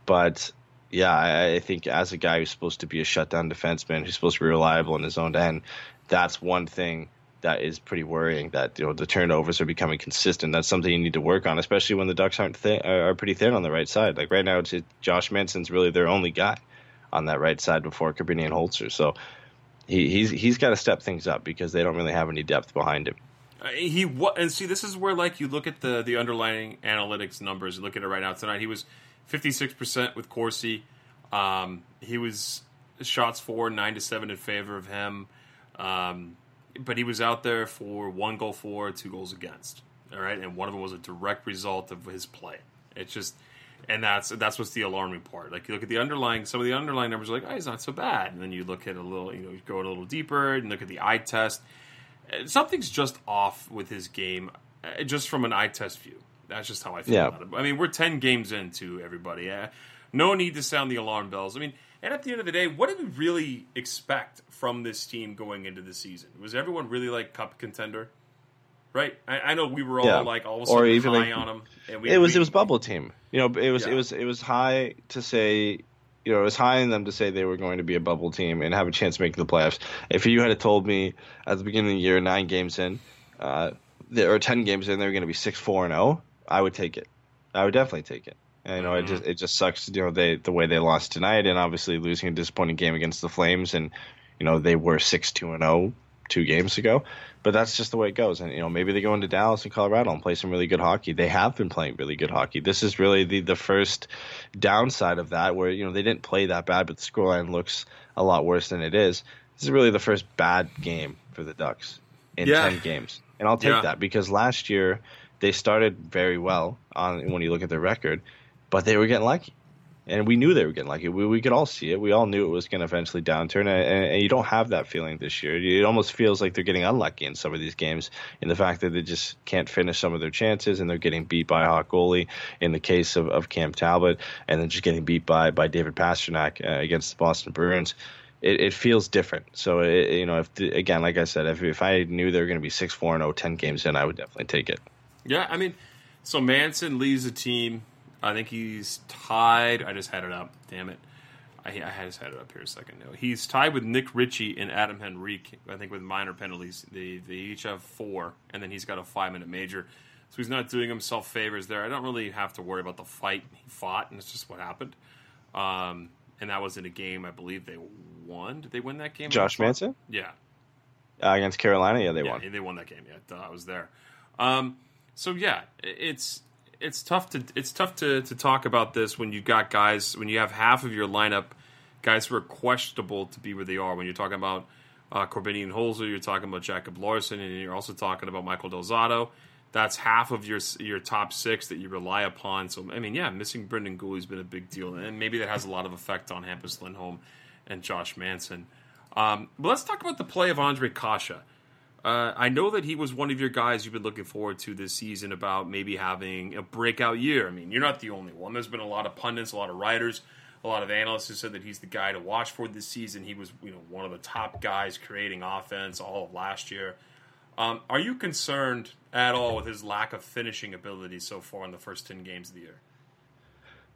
Speaker 2: But yeah, I, I think as a guy who's supposed to be a shutdown defenseman, who's supposed to be reliable in his own end, that's one thing that is pretty worrying. That you know the turnovers are becoming consistent. That's something you need to work on, especially when the Ducks aren't thin, are are pretty thin on the right side. Like right now, it's Josh Manson's really their only guy on that right side before Korbinian Holzer. So he, he's he's got to step things up because they don't really have any depth behind him.
Speaker 1: Uh, he and see this is where like you look at the the underlying analytics numbers. You look at it right now tonight. He was fifty six percent with Corsi. Um, he was shots for nine to seven in favor of him. Um, but he was out there for one goal for, two goals against. All right, and one of them was a direct result of his play. It's just, and that's that's what's the alarming part. Like you look at the underlying, some of the underlying numbers are like, oh, he's not so bad, and then you look at a little, you know, you go a little deeper and look at the eye test. Uh, Something's just off with his game, uh, just from an eye test view. That's just how I feel
Speaker 2: Yeah.
Speaker 1: about it. I mean, we're ten games into everybody. Uh, no need to sound the alarm bells. I mean, and at the end of the day, what did we really expect from this team going into the season? Was everyone really like cup contender? Right. I, I know we were all
Speaker 2: Yeah.
Speaker 1: like all of a
Speaker 2: Or
Speaker 1: sudden
Speaker 2: even,
Speaker 1: high
Speaker 2: like,
Speaker 1: on them. And we,
Speaker 2: it was
Speaker 1: we-
Speaker 2: it was bubble team. You know, it was
Speaker 1: Yeah.
Speaker 2: it was it was high to say. You know, it was high in them to say they were going to be a bubble team and have a chance of making the playoffs. If you had told me at the beginning of the year, nine games in, uh, there or ten games in, they were going to be six four and zero, I would take it. I would definitely take it. You know, it mm-hmm. just it just sucks. You know, they the way they lost tonight, and obviously losing a disappointing game against the Flames, and you know they were six two and zero two games ago. But that's just the way it goes. And you know, maybe they go into Dallas and Colorado and play some really good hockey. They have been playing really good hockey. This is really the the first downside of that, where you know they didn't play that bad, but the scoreline looks a lot worse than it is. This is really the first bad game for the Ducks in
Speaker 1: Yeah.
Speaker 2: ten games, and I'll take
Speaker 1: Yeah.
Speaker 2: that because last year they started very well on when you look at their record, but they were getting lucky and we knew they were getting lucky. We, we could all see it. We all knew it was going to eventually downturn, and, and, you don't have that feeling this year. It almost feels like they're getting unlucky in some of these games, in the fact that they just can't finish some of their chances, and they're getting beat by a hot goalie. In the case of, of Cam Talbot, and then just getting beat by by David Pastrnak uh, against the Boston Bruins. It, it feels different. So it, you know, if the, again, like I said, if, if I knew they were going to be six four and 0, 10 games in, I would definitely take it.
Speaker 1: Yeah, I mean, so Manson leads the team. I think he's tied. I just had it up. Damn it. I, I just had it up here a second ago. He's tied with Nick Ritchie and Adam Henrique, I think, with minor penalties. They, they each have four, and then he's got a five minute major. So he's not doing himself favors there. I don't really have to worry about the fight he fought, and it's just what happened. Um, and that was in a game I believe they won. Did they win that game?
Speaker 2: Josh Manson
Speaker 1: Yeah.
Speaker 2: uh, against Carolina, yeah, they
Speaker 1: yeah,
Speaker 2: won.
Speaker 1: they won that game. Yeah, I was there. Um, so yeah, it's it's tough to it's tough to, to talk about this when you got guys when you have half of your lineup guys who are questionable to be where they are. When you're talking about uh, Korbinian Holzer, you're talking about Jacob Larsson, and you're also talking about Michael Del Zotto. That's half of your your top six that you rely upon. So I mean, yeah, missing Brendan Guhle's been a big deal, and maybe that has a lot of effect on Hampus Lindholm and Josh Manson. Um, but let's talk about the play of Ondrej Kase. Uh, I know that he was one of your guys you've been looking forward to this season about maybe having a breakout year. I mean, you're not the only one. There's been a lot of pundits, a lot of writers, a lot of analysts who said that he's the guy to watch for this season. He was, you know, one of the top guys creating offense all of last year. Um, are you concerned at all with his lack of finishing ability so far in the first ten games of the year?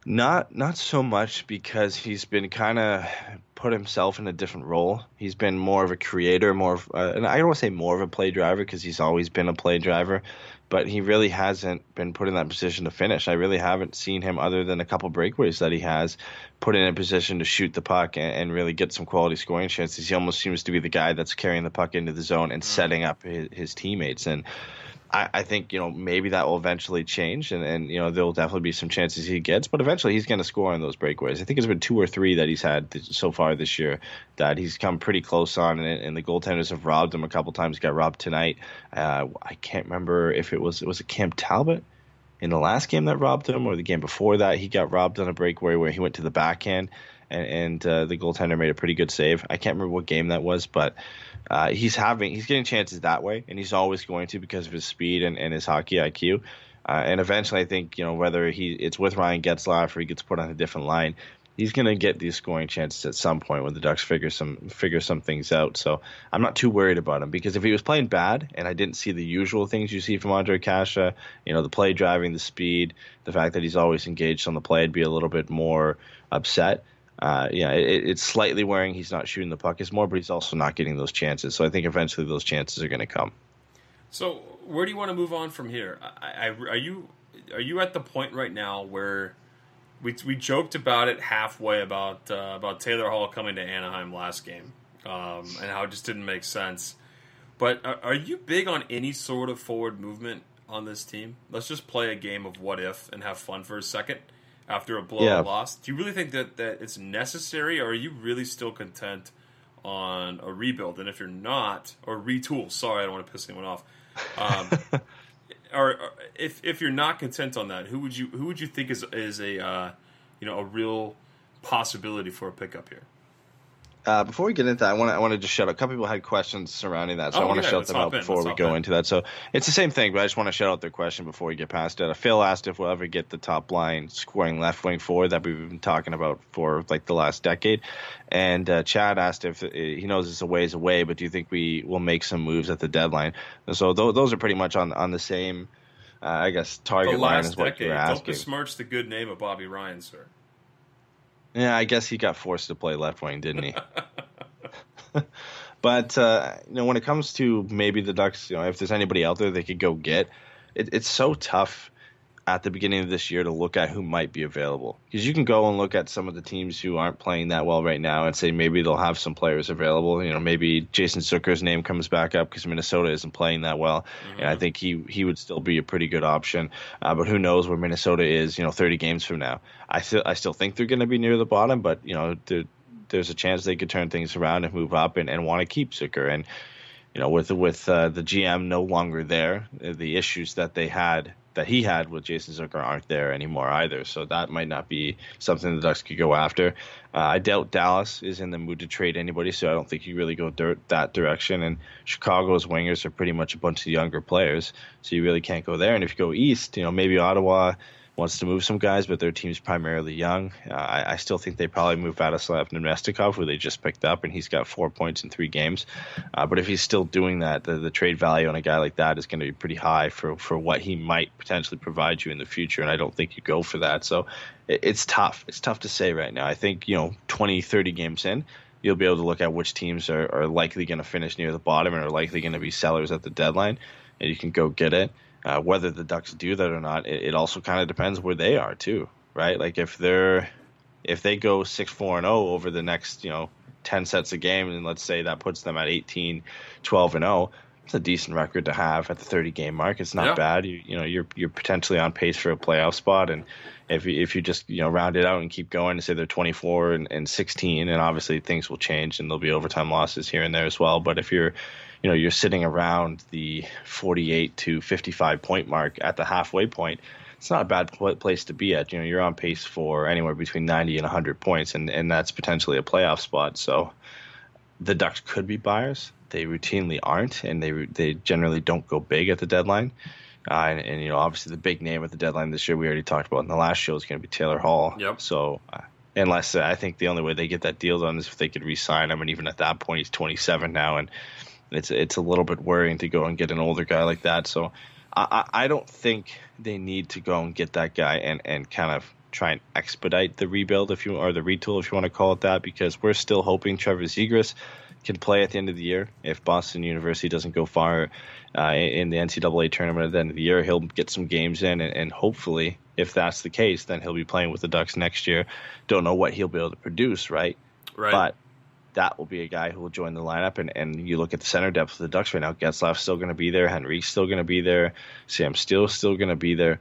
Speaker 2: Not not so much because he's been kind of put himself in a different role. He's been more of a creator, more of, uh, and I don't want to say more of a play driver because he's always been a play driver, but he really hasn't been put in that position to finish. I really haven't seen him other than a couple breakaways that he has put in a position to shoot the puck and, and really get some quality scoring chances. He almost seems to be the guy that's carrying the puck into the zone and setting up his, his teammates and. I, I think you know maybe that will eventually change, and, and you know there'll definitely be some chances he gets, but eventually he's going to score on those breakaways. I think it's been two or three that he's had th- so far this year that he's come pretty close on, and, and the goaltenders have robbed him a couple times. Got robbed tonight. Uh, I can't remember if it was it was a Cam Talbot in the last game that robbed him, or the game before that he got robbed on a breakaway where he went to the backhand. And, and uh, the goaltender made a pretty good save. I can't remember what game that was, but uh, he's having he's getting chances that way, and he's always going to because of his speed and, and his hockey IQ. Uh, and eventually, I think you know whether he it's with Ryan Getzlaf or he gets put on a different line, he's going to get these scoring chances at some point when the Ducks figure some figure some things out. So I'm not too worried about him because if he was playing bad and I didn't see the usual things you see from Ondrej Kase, you know the play driving, the speed, the fact that he's always engaged on the play, I'd be a little bit more upset uh, yeah, it, it's slightly wearing. he's not shooting the puck as more, but he's also not getting those chances. So I think eventually those chances are going to come.
Speaker 1: So where do you want to move on from here? I, I, are you are you at the point right now where we, we joked about it halfway about uh, about Taylor Hall coming to Anaheim last game um, and how it just didn't make sense. But are, are you big on any sort of forward movement on this team? Let's just play a game of what if and have fun for a second after a blowout
Speaker 2: Yeah.
Speaker 1: loss. Do you really think that, that it's necessary, or are you really still content on a rebuild, and if you're not, or retool. Sorry, I don't want to piss anyone off. Um, <laughs> or, or if if you're not content on that, who would you who would you think is is a uh, you know a real possibility for a pickup here?
Speaker 2: Uh, before we get into that, I want to I want to just shout out. A couple people had questions surrounding that, so
Speaker 1: Oh,
Speaker 2: I want to
Speaker 1: yeah,
Speaker 2: shout them out
Speaker 1: in,
Speaker 2: before we go
Speaker 1: in.
Speaker 2: into that. So it's the same thing, but I just want to shout out their question before we get past it. Phil asked if we'll ever get the top line scoring left wing forward that we've been talking about for like the last decade, and uh, Chad asked if uh, he knows it's a ways away, but do you think we will make some moves at the deadline? And so th- those are pretty much on on the same, uh, I guess, target line is what
Speaker 1: decade,
Speaker 2: you're asking.
Speaker 1: don't besmirch the good name of Bobby Ryan, sir.
Speaker 2: Yeah, I guess he got forced to play left wing, didn't he? <laughs> but uh, you know, when it comes to maybe the Ducks, you know, if there's anybody out there they could go get, it, it's so tough at the beginning of this year to look at who might be available because you can go and look at some of the teams who aren't playing that well right now and say maybe they'll have some players available. You know, maybe Jason Zucker's name comes back up because Minnesota isn't playing that well, and I think he he would still be a pretty good option. Uh, but who knows where Minnesota is? You know, 30 games from now. I still I still think they're going to be near the bottom, but you know, there's a chance they could turn things around and move up and, and want to keep Zucker. And you know, with with uh, the GM no longer there, the issues that they had that he had with Jason Zucker aren't there anymore either. So that might not be something the Ducks could go after. Uh, I doubt Dallas is in the mood to trade anybody, so I don't think you really go dirt that direction. And Chicago's wingers are pretty much a bunch of younger players, so you really can't go there. And if you go east, you know, maybe Ottawa wants to move some guys, but their team's primarily young. Uh, I, I still think they probably move Vladislav Namestnikov, who they just picked up, and he's got four points in three games. Uh, but if he's still doing that, the, the trade value on a guy like that is going to be pretty high for, for what he might potentially provide you in the future, and I don't think you go for that. So it, it's tough. It's tough to say right now. I think, you know, 20, 30 games in, you'll be able to look at which teams are, are likely going to finish near the bottom and are likely going to be sellers at the deadline, and you can go get it. Uh, whether the Ducks do that or not, it, it also kind of depends where they are too, right? Like if they're if they go six four and zero over the next you know ten sets of game, and let's say that puts them at 18, 12 and zero, it's a decent record to have at the thirty game mark. It's not
Speaker 1: Yeah.
Speaker 2: bad. You you know you're you're potentially on pace for a playoff spot, and if you, if you just you know round it out and keep going and say they're 24 and, and 16 and obviously things will change and there'll be overtime losses here and there as well but if you're you know you're sitting around the 48 to 55 point mark at the halfway point it's not a bad place to be at you know you're on pace for anywhere between 90 and 100 points and and that's potentially a playoff spot so the Ducks could be buyers. They routinely aren't, and they they generally don't go big at the deadline. Uh, and, and you know, obviously, the big name at the deadline this year we already talked about in the last show is going to be Taylor Hall.
Speaker 1: Yep.
Speaker 2: So, uh, unless uh, I think the only way they get that deal done is if they could re-sign him, and even at that point, he's 27 now, and it's it's a little bit worrying to go and get an older guy like that. So, I, I don't think they need to go and get that guy and and kind of try and expedite the rebuild if you or the retool if you want to call it that because we're still hoping Trevor Zegras can play at the end of the year if Boston University doesn't go far uh, in the NCAA tournament at the end of the year he'll get some games in and, and hopefully if that's the case then he'll be playing with the Ducks next year don't know what he'll be able to produce right
Speaker 1: Right.
Speaker 2: but that will be a guy who will join the lineup. And, and you look at the center depth of the Ducks right now. Getzlaf's still going to be there. Henrique's still going to be there. Sam Steele's still going to be there.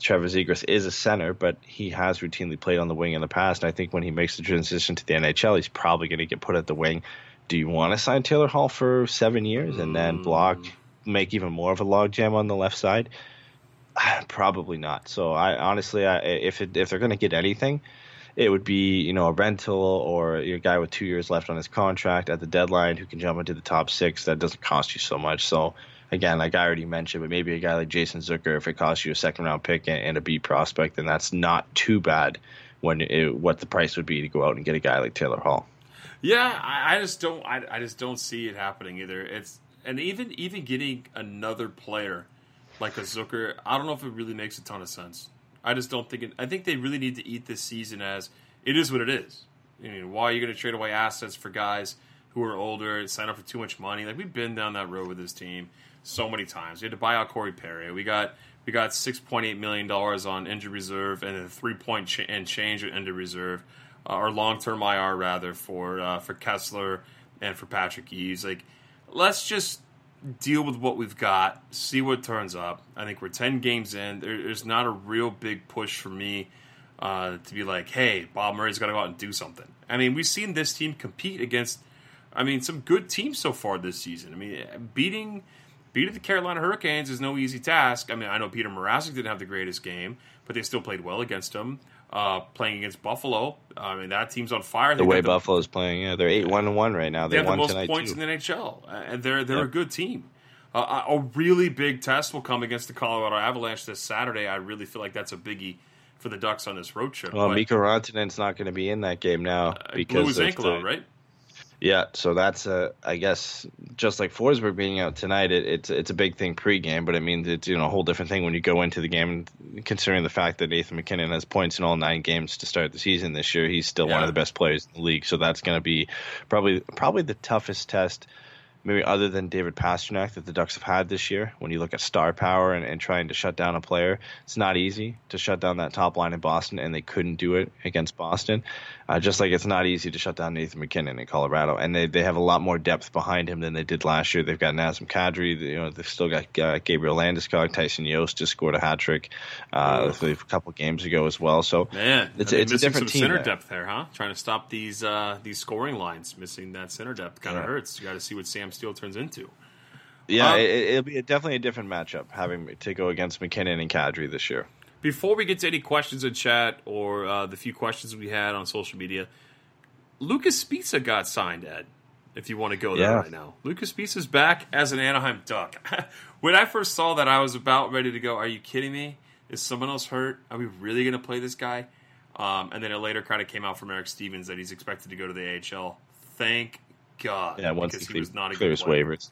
Speaker 2: Trevor Zegras is a center, but he has routinely played on the wing in the past. And I think when he makes the transition to the NHL, he's probably going to get put at the wing. Do you want to sign Taylor Hall for seven years and then mm. block, make even more of a logjam on the left side? <sighs> Probably not. So I honestly, I, if it, if they're going to get anything, it would be you know a rental or a guy with two years left on his contract at the deadline who can jump into the top six. That doesn't cost you so much. So again, like I already mentioned, but maybe a guy like Jason Zucker, if it costs you a second round pick and, and a B prospect, then that's not too bad when it, what the price would be to go out and get a guy like Taylor Hall.
Speaker 1: Yeah, I, I just don't. I, I just don't see it happening either. It's and even even getting another player like a Zucker, I don't know if it really makes a ton of sense. I just don't think it. I think they really need to eat this season as it is what it is. I mean, why are you going to trade away assets for guys who are older, sign up for too much money? Like we've been down that road with this team so many times. We had to buy out Corey Perry. We got we got six point eight million dollars on injury reserve and a three point ch- and change on injured reserve, uh, or long term IR rather for uh, for Kesler and for Patrick Eaves. Like, let's just deal with what we've got, see what turns up. I think we're ten games in. There, there's not a real big push for me uh, to be like, hey, Bob Murray's got to go out and do something. I mean, we've seen this team compete against I mean, some good teams so far this season. I mean, beating beating the Carolina Hurricanes is no easy task. I mean, I know Peter Mrazek didn't have the greatest game, but they still played well against them. Uh, playing against Buffalo, I mean that team's on fire.
Speaker 2: The way the, Buffalo's playing, yeah, they're eight one right now.
Speaker 1: They,
Speaker 2: they
Speaker 1: have
Speaker 2: won
Speaker 1: the most points
Speaker 2: too.
Speaker 1: in the NHL, and they're they're yep. a good team. Uh, a really big test will come against the Colorado Avalanche this Saturday. I really feel like that's a biggie for the Ducks on this road trip.
Speaker 2: Well, but, Mikko Rantanen's not going to be in that game now
Speaker 1: uh,
Speaker 2: because
Speaker 1: his ankle right?
Speaker 2: Yeah, so that's uh, I guess just like Forsberg being out tonight, it, it's it's a big thing pregame, but it means it's you know a whole different thing when you go into the game. Considering the fact that Nathan MacKinnon has points in all nine games to start the season this year, he's still yeah. one of the best players in the league. So that's going to be probably probably the toughest test maybe other than David Pastrnak that the Ducks have had this year. When you look at star power and, and, trying to shut down a player, it's not easy to shut down that top line in Boston, and they couldn't do it against Boston. Uh, just like it's not easy to shut down Nathan MacKinnon in Colorado, and they, they have a lot more depth behind him than they did last year. They've got Nazem Kadri, you know, they've still got uh, Gabriel Landeskog, Tyson Jost just scored a hat trick uh, a couple games ago as well. So
Speaker 1: man,
Speaker 2: it's, it's a different
Speaker 1: some
Speaker 2: team.
Speaker 1: Center
Speaker 2: there.
Speaker 1: depth there, huh? Trying to stop these uh, these scoring lines, missing that center depth kind of
Speaker 2: Yeah.
Speaker 1: hurts. You got to see what Sam Steele turns into.
Speaker 2: Yeah,
Speaker 1: Um,
Speaker 2: it, it'll be a, definitely a different matchup having to go against MacKinnon and Kadri this year.
Speaker 1: Before we get to any questions in chat or uh, the few questions we had on social media, Luca Sbisa got signed, Ed. If you want to go there
Speaker 2: Yeah.
Speaker 1: right now, Luca Sbisa's back as an Anaheim Duck. <laughs> when I first saw that, I was about ready to go. Are you kidding me? Is someone else hurt? Are we really going to play this guy? Um, and then it later kind of came out from Eric Stevens that he's expected to go to the AHL. Thank God.
Speaker 2: Yeah, once
Speaker 1: because
Speaker 2: he,
Speaker 1: he was not a
Speaker 2: clears
Speaker 1: good player.
Speaker 2: waivers.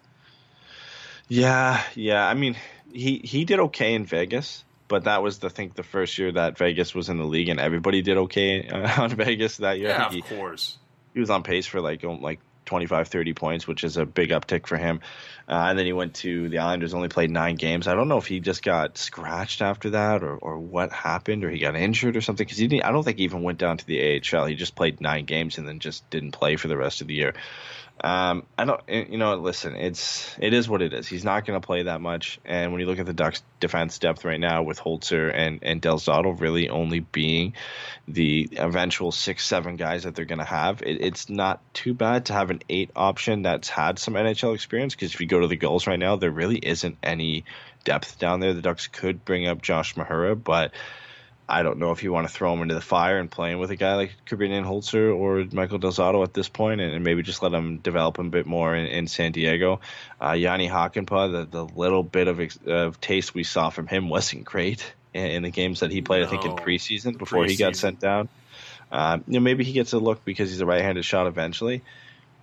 Speaker 2: Yeah, yeah. I mean, he he did okay in Vegas, but that was the I think the first year that Vegas was in the league and everybody did okay uh, <laughs> on Vegas that year.
Speaker 1: Yeah,
Speaker 2: think
Speaker 1: of
Speaker 2: he,
Speaker 1: course.
Speaker 2: he was on pace for like um, like 25 30 points which is a big uptick for him uh, and then he went to the islanders only played nine games i don't know if he just got scratched after that or, or what happened or he got injured or something because he didn't i don't think he even went down to the ahl he just played nine games and then just didn't play for the rest of the year um, I don't, you know, listen, it's it is what it is. He's not going to play that much, and when you look at the Ducks' defense depth right now, with Holzer and and Del Zotto really only being the eventual six seven guys that they're going to have, it, it's not too bad to have an eight option that's had some NHL experience. Because if you go to the goals right now, there really isn't any depth down there. The Ducks could bring up Josh Mahura, but I don't know if you want to throw him into the fire and play him with a guy like Korbinian Holzer or Michael Del Zotto at this point, and, and maybe just let him develop him a bit more in, in San Diego. Uh, Jani Hakanpää, the, the little bit of, ex- of taste we saw from him wasn't great in, in the games that he played. I think in preseason before he got sent down. Um, you know, maybe he gets a look because he's a right-handed shot eventually.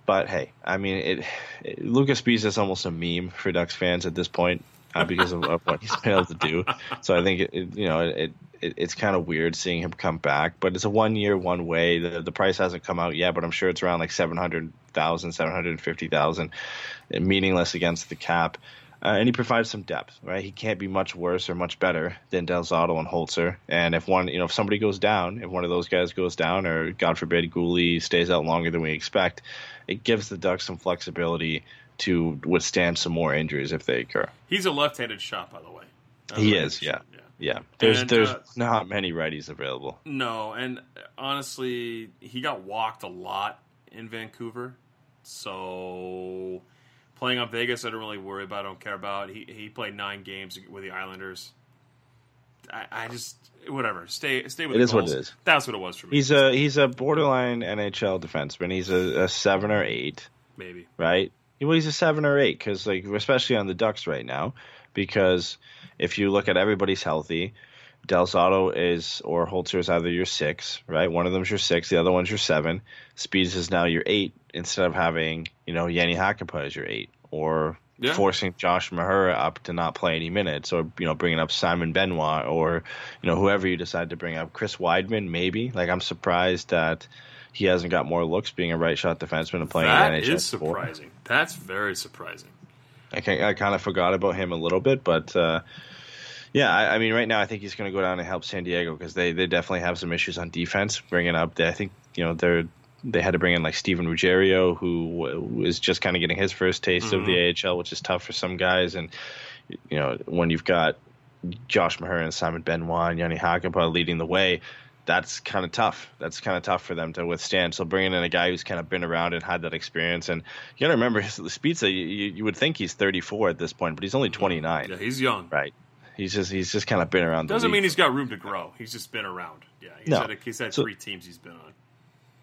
Speaker 2: But hey, I mean, it, it Luca Sbisa is almost a meme for Ducks fans at this point uh, because of, of what he's been able to do. So I think it, it, you know it, it it's kind of weird seeing him come back. But it's a one year, one way. The the price hasn't come out yet, but I'm sure it's around like seven hundred thousand, seven hundred fifty thousand, meaningless against the cap. Uh, and he provides some depth, right? He can't be much worse or much better than Del Zotto and Holzer. And if one, you know, if somebody goes down, if one of those guys goes down, or God forbid, Guhle stays out longer than we expect, it gives the Ducks some flexibility to withstand some more injuries if they occur.
Speaker 1: He's a left-handed shot, by the way.
Speaker 2: He is, yeah. Yeah, there's
Speaker 1: And,
Speaker 2: there's
Speaker 1: uh,
Speaker 2: not many righties available.
Speaker 1: No, and honestly, he got walked a lot in Vancouver. So playing on Vegas, I don't really worry about. I don't care about. He he played nine games with the Islanders. I, I just whatever. Stay stay with
Speaker 2: It
Speaker 1: the
Speaker 2: is what it is.
Speaker 1: That's what it was for me.
Speaker 2: He's a he's a borderline NHL defenseman. He's a, a seven or eight.
Speaker 1: maybe.
Speaker 2: right? Well, he's a seven or eight because, like, especially on the Ducks right now, because if you look at everybody's healthy, Del Zotto is or Holzer is either your six, right? One of them's your six, the other one's your seven. Sbisa is now your eight instead of having you know Jani Hakanpää as your eight or
Speaker 1: Yeah.
Speaker 2: forcing Josh Mahura up to not play any minutes or you know bringing up Simon Benoit or you know whoever you decide to bring up Chris Wideman maybe. Like I'm surprised that. He hasn't got more looks being a right shot defenseman and playing
Speaker 1: That
Speaker 2: in the NHL.
Speaker 1: is
Speaker 2: before.
Speaker 1: surprising. That's very surprising.
Speaker 2: I, can, I kind of forgot about him a little bit, but uh, yeah, I, I mean, right now I think he's going to go down and help San Diego because they, they definitely have some issues on defense. Bringing up, I think you know they're they had to bring in like Steven Ruggiero, who w- just kind of getting his first taste of the AHL, which is tough for some guys. And you know when you've got Josh Maher and Simon Benoit and Jani Hakanpää leading the way. That's kind of tough. That's kind of tough for them to withstand. So bringing in a guy who's kind of been around and had that experience, and you got to remember, Sbisa, you, you would think he's 34 at this point, but he's only 29.
Speaker 1: Yeah, he's young.
Speaker 2: Right. He's just he's just kind of been around.
Speaker 1: Doesn't mean he's got room to grow. He's just been around. Yeah, he's
Speaker 2: No.
Speaker 1: had, a, he's had
Speaker 2: So-
Speaker 1: three teams he's been on.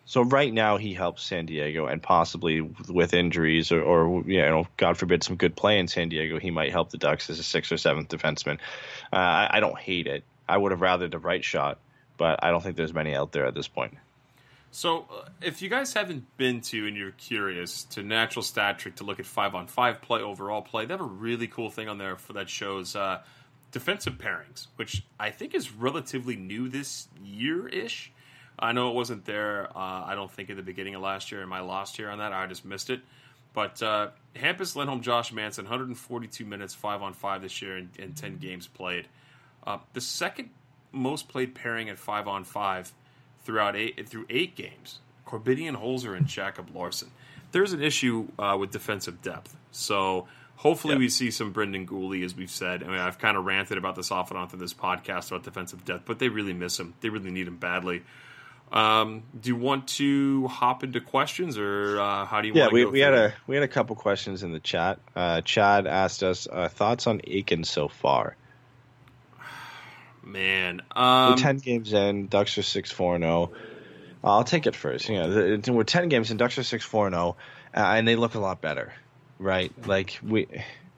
Speaker 2: So right now he helps San Diego, and possibly with injuries or, or you know, God forbid, some good play in San Diego, he might help the Ducks as a sixth or seventh defenseman. Uh, I, I don't hate it. I would have rathered the right shot, but I don't think there's many out there at this point.
Speaker 1: So, uh, if you guys haven't been to and you're curious to Natural Stat Trick to look at five on five play, overall play, they have a really cool thing on there for that shows uh, defensive pairings, which I think is relatively new this year ish. I know it wasn't there. Uh, I don't think at the beginning of last year. Am my last year on that? I just missed it. But uh, Hampus Lindholm, Josh Manson, 142 minutes, five on five this year, and, and 10 games played. Uh, the second most played pairing at five on five throughout eight through eight games. Korbinian Holzer and Jacob Larsson. There's an issue uh, with defensive depth, so hopefully
Speaker 2: Yep.
Speaker 1: we see some Brendan Guhle, as we've said. I mean, I've kind of ranted about this off and on through this podcast about defensive depth, but they really miss him. They really need him badly. Um, do you want to hop into questions, or uh, how do you?
Speaker 2: Yeah,
Speaker 1: want to
Speaker 2: we,
Speaker 1: go
Speaker 2: we had a we had a couple questions in the chat. Uh, Chad asked us uh, thoughts on Aiken so far.
Speaker 1: Man.
Speaker 2: We're
Speaker 1: Um,
Speaker 2: ten games in. Ducks are six four zero. I'll take it first. You know, the, we're ten games in. Ducks are six four zero, uh, and they look a lot better, right? Like we,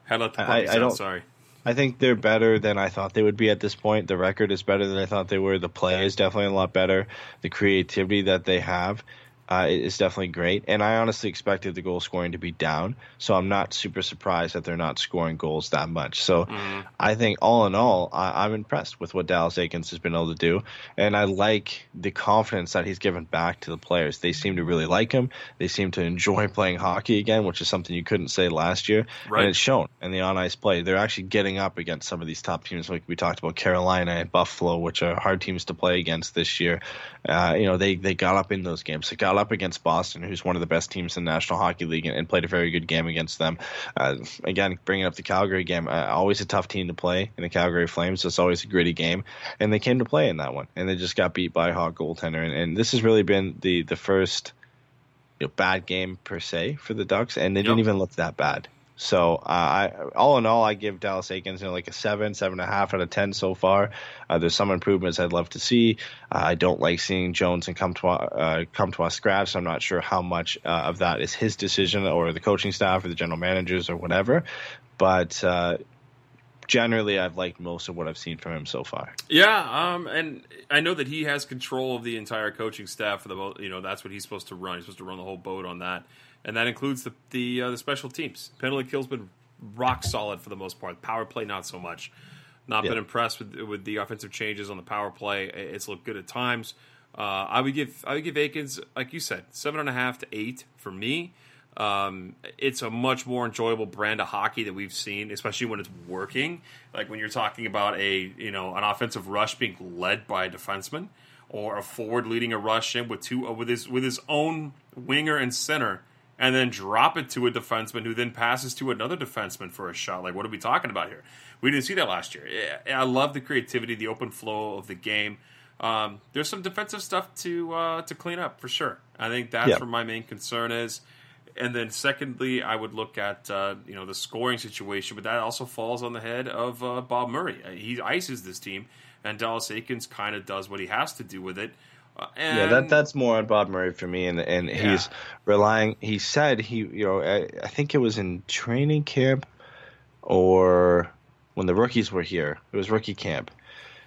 Speaker 1: how about the
Speaker 2: I- I don't-
Speaker 1: Sorry.
Speaker 2: I think they're better than I thought they would be at this point. The record is better than I thought they were. The play is definitely a lot better. The creativity that they have uh, is definitely great. And I honestly expected the goal scoring to be down, so I'm not super surprised that they're not scoring goals that much. So I think all in all, I, I'm impressed with what Dallas Eakins has been able to do, and I like the confidence that he's given back to the players. They seem to really like him. They seem to enjoy <laughs> playing hockey again, which is something you couldn't say last year,
Speaker 1: Right.
Speaker 2: and it's shown in the on ice play. They're actually getting up against some of these top teams, like we talked about Carolina and Buffalo, which are hard teams to play against this year. Uh, you know, they they got up in those games. They got up against Boston, who's one of the best teams in the National Hockey League, and, and played a very good game against them. Uh, again, bringing up the Calgary game, uh, always a tough team to play in the Calgary Flames. It's always a gritty game, and they came to play in that one, and they just got beat by a hot goaltender. And, and this has really been the the first you know, bad game per se for the Ducks, and they didn't even look that bad. So, uh, I all in all, I give Dallas Eakins you know, like a seven, seven and a half out of ten so far. Uh, there's some improvements I'd love to see. Uh, I don't like seeing Jones and come to uh, come to us scratch. I'm not sure how much uh, of that is his decision or the coaching staff or the general managers or whatever. But uh, generally, I've liked most of what I've seen from him so far.
Speaker 1: Yeah, um, and I know that he has control of the entire coaching staff for the mo- you know that's what he's supposed to run. He's supposed to run the whole boat on that, and that includes the the, uh, the special teams. Penalty kill's been rock solid for the most part. Power play not so much. Not
Speaker 2: Yeah.
Speaker 1: been impressed with with the offensive changes on the power play. It's looked good at times. Uh, I would give I would give Eakins like you said seven and a half to eight for me. Um, it's a much more enjoyable brand of hockey that we've seen, especially when it's working. Like when you're talking about a you know an offensive rush being led by a defenseman, or a forward leading a rush in with two uh, with his with his own winger and center, and then drop it to a defenseman who then passes to another defenseman for a shot. Like what are we talking about here? We didn't see that last year. I love the creativity, the open flow of the game. Um, there's some defensive stuff to uh, to clean up for sure. I think that's
Speaker 2: Yeah.
Speaker 1: where my main concern is. And then, secondly, I would look at uh, you know the scoring situation, but that also falls on the head of uh, Bob Murray. He ices this team, and Dallas Eakins kind of does what he has to do with it. And
Speaker 2: Yeah, that that's more on Bob Murray for me, and and
Speaker 1: Yeah.
Speaker 2: he's relying. He said he, you know, I, I think it was in training camp, or when the rookies were here. It was rookie camp.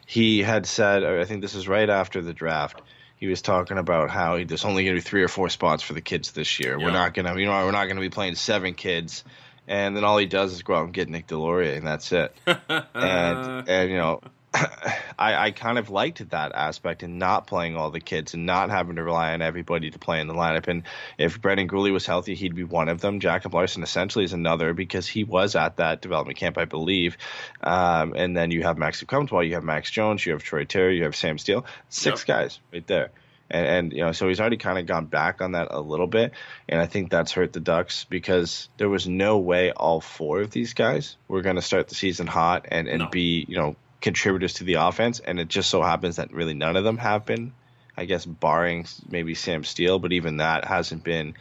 Speaker 2: He had said, or I think this is right after the draft. He was talking about how he, there's only going to be three or four spots for the kids this year.
Speaker 1: Yeah.
Speaker 2: We're not going to, you know, we're not going to be playing seven kids. And then all he does is go out and get Nick Deslauriers, and that's it. <laughs> and and you know, I, I kind of liked that aspect and not playing all the kids and not having to rely on everybody to play in the lineup. And if Brendan Guhle was healthy, he'd be one of them. Jacob Larsson essentially is another because he was at that development camp, I believe. Um, and then you have Max Comtois, you have Max Jones, you have Troy Terry, you have Sam Steele, six guys right there. And, and you know, so he's already kind of gone back on that a little bit, and I think that's hurt the Ducks because there was no way all four of these guys were going to start the season hot and and
Speaker 1: No.
Speaker 2: be you know contributors to the offense, and it just so happens that really none of them have been. I guess barring maybe Sam Steele, but even that hasn't been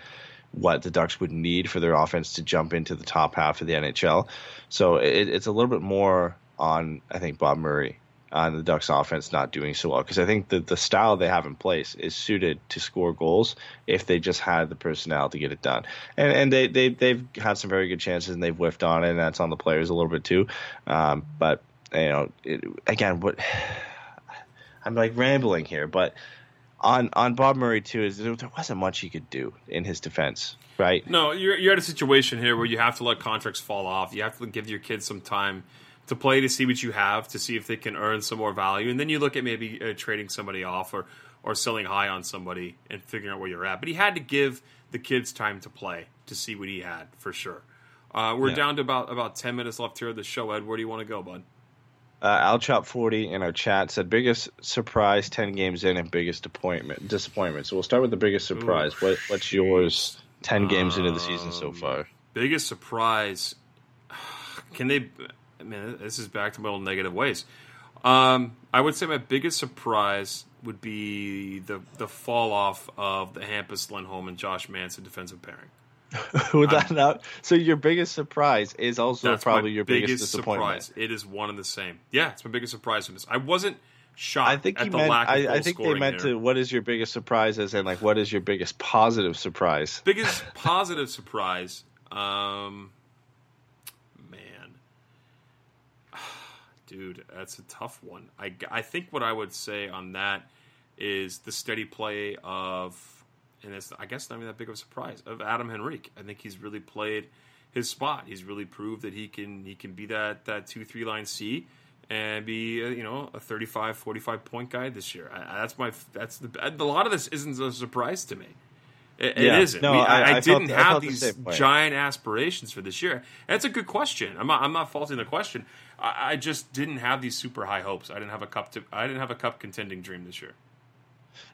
Speaker 2: what the Ducks would need for their offense to jump into the top half of the NHL. So it, it's a little bit more on I think Bob Murray on the Ducks offense not doing so well because I think that the style they have in place is suited to score goals if they just had the personnel to get it done. And and they they they've had some very good chances and they've whiffed on it and that's on the players a little bit too. Um, but you know, it, again, what I'm like rambling here, but on on Bob Murray too is there wasn't much he could do in his defense, right?
Speaker 1: No, you're you're at a situation here where you have to let contracts fall off. You have to give your kids some time to play to see what you have to see if they can earn some more value, and then you look at maybe uh, trading somebody off or or selling high on somebody and figuring out where you're at. But he had to give the kids time to play to see what he had for sure. Uh, we're
Speaker 2: Yeah.
Speaker 1: down to about about ten minutes left here of the show. Ed, where do you want to go, bud?
Speaker 2: Uh, Alchop40 in our chat said biggest surprise 10 games in and biggest disappointment. Disappointment. So we'll start with the biggest surprise. what What's yours 10 games into the season so
Speaker 1: Um,
Speaker 2: far?
Speaker 1: Biggest surprise? <sighs> Can they? I mean, this is back to my old negative ways. Um, I would say my biggest surprise would be the the fall off of the Hampus Lindholm and Josh Manson defensive pairing.
Speaker 2: Would that not? So your biggest surprise is also probably your biggest, disappointment.
Speaker 1: surprise. It is one and the same. Yeah, it's my biggest surprise from this. I wasn't shocked
Speaker 2: I think
Speaker 1: at
Speaker 2: he
Speaker 1: the
Speaker 2: meant.
Speaker 1: lack of
Speaker 2: I, I think they meant
Speaker 1: here.
Speaker 2: to. What is your biggest surprise? As in, like, what is your biggest positive surprise?
Speaker 1: biggest <laughs> positive surprise um man <sighs> dude that's a tough one I, I think what i would say on that is the steady play of and it's i guess not even that big of a surprise of adam henrique i think he's really played his spot he's really proved that he can he can be that that 2-3 line c and be uh, you know a 35 45 point guy this year I, that's my that's the a lot of this isn't a surprise to me it,
Speaker 2: Yeah.
Speaker 1: it isn't.
Speaker 2: No,
Speaker 1: We-
Speaker 2: I-
Speaker 1: I, I, didn't have
Speaker 2: felt the
Speaker 1: these
Speaker 2: same
Speaker 1: giant aspirations for this year. That's a good question. I'm not, I'm not faulting the question. I, I just didn't have these super high hopes. I didn't have a cup. To, I didn't have a cup contending dream this year.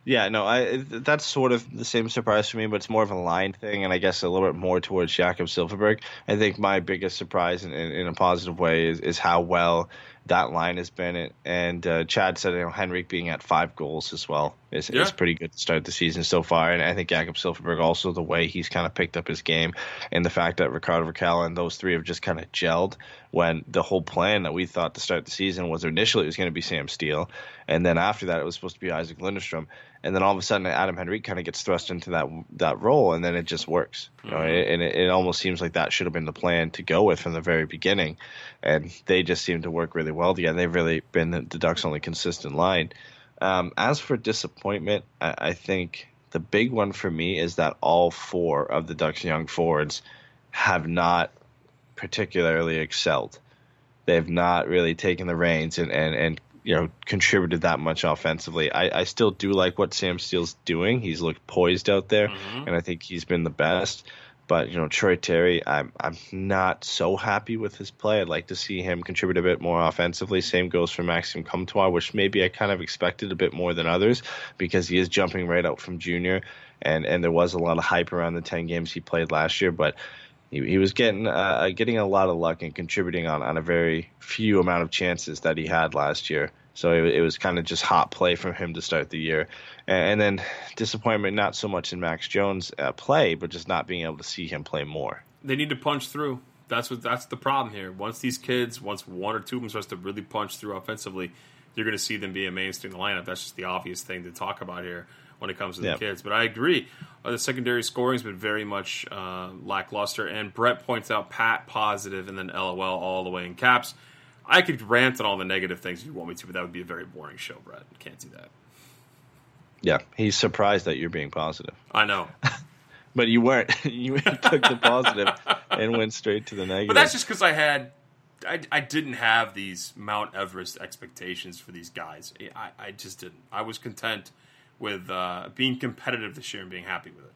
Speaker 2: Yeah, no, I that's sort of the same surprise for me, but it's more of a line thing, and I guess a little bit more towards Jakob Silfverberg. I think my biggest surprise, in, in, in a positive way, is, is how well that line has been. And uh, Chad said, you know, Henrique being at five goals as well is,
Speaker 1: Yeah.
Speaker 2: is pretty good to start the season so far. And I think Jakob Silfverberg also the way he's kind of picked up his game, and the fact that Rickard Rakell and those three have just kind of gelled. When the whole plan that we thought to start the season was initially it was going to be Sam Steele, and then after that it was supposed to be Isac Lundeström and then all of a sudden Adam Henrique kind of gets thrust into that that role, and then it just works. You know, and it, it almost seems like that should have been the plan to go with from the very beginning, and they just seem to work really well together. They've really been the, the Ducks' only consistent line. Um, as for disappointment, I, I think the big one for me is that all four of the Ducks' young forwards have not particularly excelled. They've not really taken the reins and, and, and you know contributed that much offensively. I, I still do like what Sam Steele's doing. He's looked poised out there, mm-hmm. and I think he's been the best. But you know Troy Terry, I'm I'm not so happy with his play. I'd like to see him contribute a bit more offensively. Same goes for Maxime Comtois, which maybe I kind of expected a bit more than others because he is jumping right out from junior, and and there was a lot of hype around the ten games he played last year, but he, he was getting uh, getting a lot of luck and contributing on, on a very few amount of chances that he had last year. So it, it was kind of just hot play from him to start the year, and, and then disappointment not so much in Max Jones' uh, play, but just not being able to see him play more.
Speaker 1: They need to punch through. That's what. That's the problem here. Once these kids, once one or two of them starts to really punch through offensively, you're going to see them be a mainstay in the lineup. That's just the obvious thing to talk about here when it comes to the kids. But I agree. Uh, the secondary scoring's been very much uh, lackluster. And Brett points out Pat positive and then LOL all the way in caps. I could rant on all the negative things if you want me to, but that would be a very boring show, Brett. Can't do that.
Speaker 2: Yeah, he's surprised that you're being positive,
Speaker 1: I know. <laughs>
Speaker 2: but you weren't. <laughs> you took the positive and went straight to the negative.
Speaker 1: But that's just because I had, I, I didn't have these Mount Everest expectations for these guys. I, I just didn't. I was content with uh, being competitive this year and being happy with it.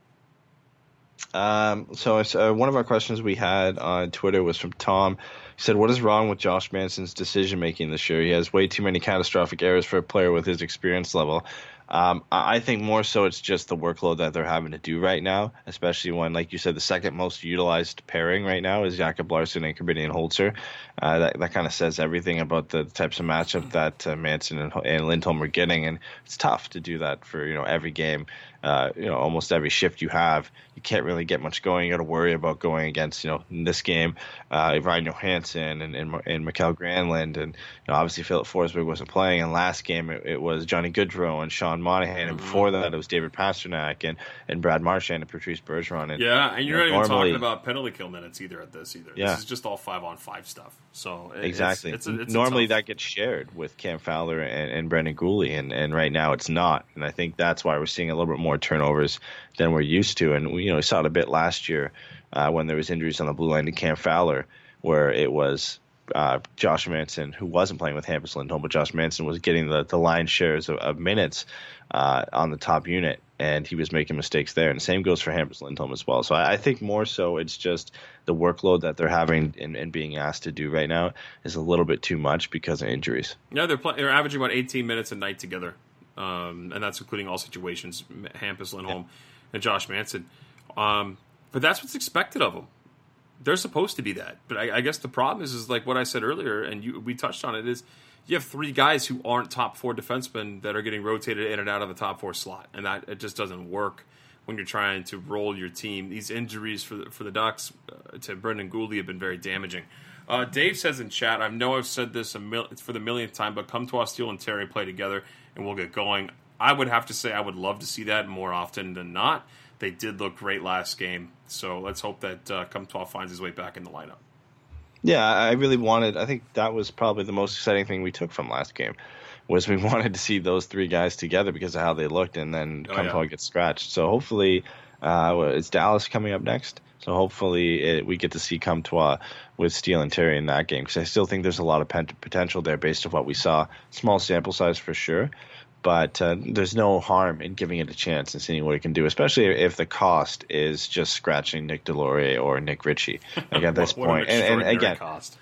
Speaker 2: Um, so it's, uh, one of our questions we had on Twitter was from Tom. He said, "What is wrong with Josh Manson's decision making this year? He has way too many catastrophic errors for a player with his experience level." Um, I think more so it's just the workload that they're having to do right now, especially when, like you said, the second most utilized pairing right now is Jacob Larsson and Korbinian Holzer. Uh, that that kind of says everything about the types of matchup that uh, Manson and, and Lindholm are getting, and it's tough to do that for you know every game. Uh, you know, almost every shift you have, you can't really get much going. You got to worry about going against, you know, in this game, uh, Ryan Johansen and and, and Mikael Granlund, and you know, obviously Filip Forsberg wasn't playing. And last game it, it was Johnny Gaudreau and Sean Monahan, and before that it was David Pastrnak and, and Brad Marchand and Patrice Bergeron. And,
Speaker 1: Yeah, and you're
Speaker 2: you
Speaker 1: not even
Speaker 2: normally-
Speaker 1: talking about penalty kill minutes either at this either.
Speaker 2: Yeah.
Speaker 1: This is just all five on five stuff. So it-
Speaker 2: Exactly.
Speaker 1: It's, it's, a- it's
Speaker 2: Normally
Speaker 1: tough-
Speaker 2: that gets shared with Cam Fowler and, and Brendan Guhle, and, and right now it's not. And I think that's why we're seeing a little bit more turnovers than we're used to. And we, you know, we saw it a bit last year uh, when there was injuries on the blue line to Cam Fowler, where it was uh, Josh Manson who wasn't playing with Hampus Lindholm, but Josh Manson was getting the the line shares of, of minutes uh, on the top unit, and he was making mistakes there. And the same goes for Hampus Lindholm as well. So I, I think more so it's just the workload that they're having and, and being asked to do right now is a little bit too much because of injuries.
Speaker 1: Yeah, they're play, they're averaging about 18 minutes a night together, um, and that's including all situations. Hampus Lindholm and Josh Manson, um, but that's what's expected of them. They're supposed to be that, but I, I guess the problem is, is like what I said earlier, and you, we touched on it. Is you have three guys who aren't top four defensemen that are getting rotated in and out of the top four slot, and that it just doesn't work when you're trying to roll your team. These injuries for the, for the Ducks uh, to Brendan Guhle have been very damaging. Uh, Dave says in chat, I know I've said this a mil- it's for the millionth time, but come to Osteel and Terry play together and we'll get going. I would have to say I would love to see that more often than not. They did look great last game, so let's hope that uh, come 12 finds his way back in the lineup.
Speaker 2: Yeah, I really wanted. I think that was probably the most exciting thing we took from last game, was we <laughs> wanted to see those three guys together because of how they looked, and then
Speaker 1: Oh,
Speaker 2: come
Speaker 1: yeah.
Speaker 2: to get scratched. So hopefully, uh, is Dallas coming up next? So hopefully it, we get to see Comtois with Steele and Terry in that game because I still think there's a lot of pen- potential there based on what we saw. Small sample size for sure, but uh, there's no harm in giving it a chance and seeing what it can do, especially if the cost is just scratching Nick Deslauriers or Nick Ritchie. Like at this <laughs>
Speaker 1: What an
Speaker 2: point, and, and again,
Speaker 1: cost.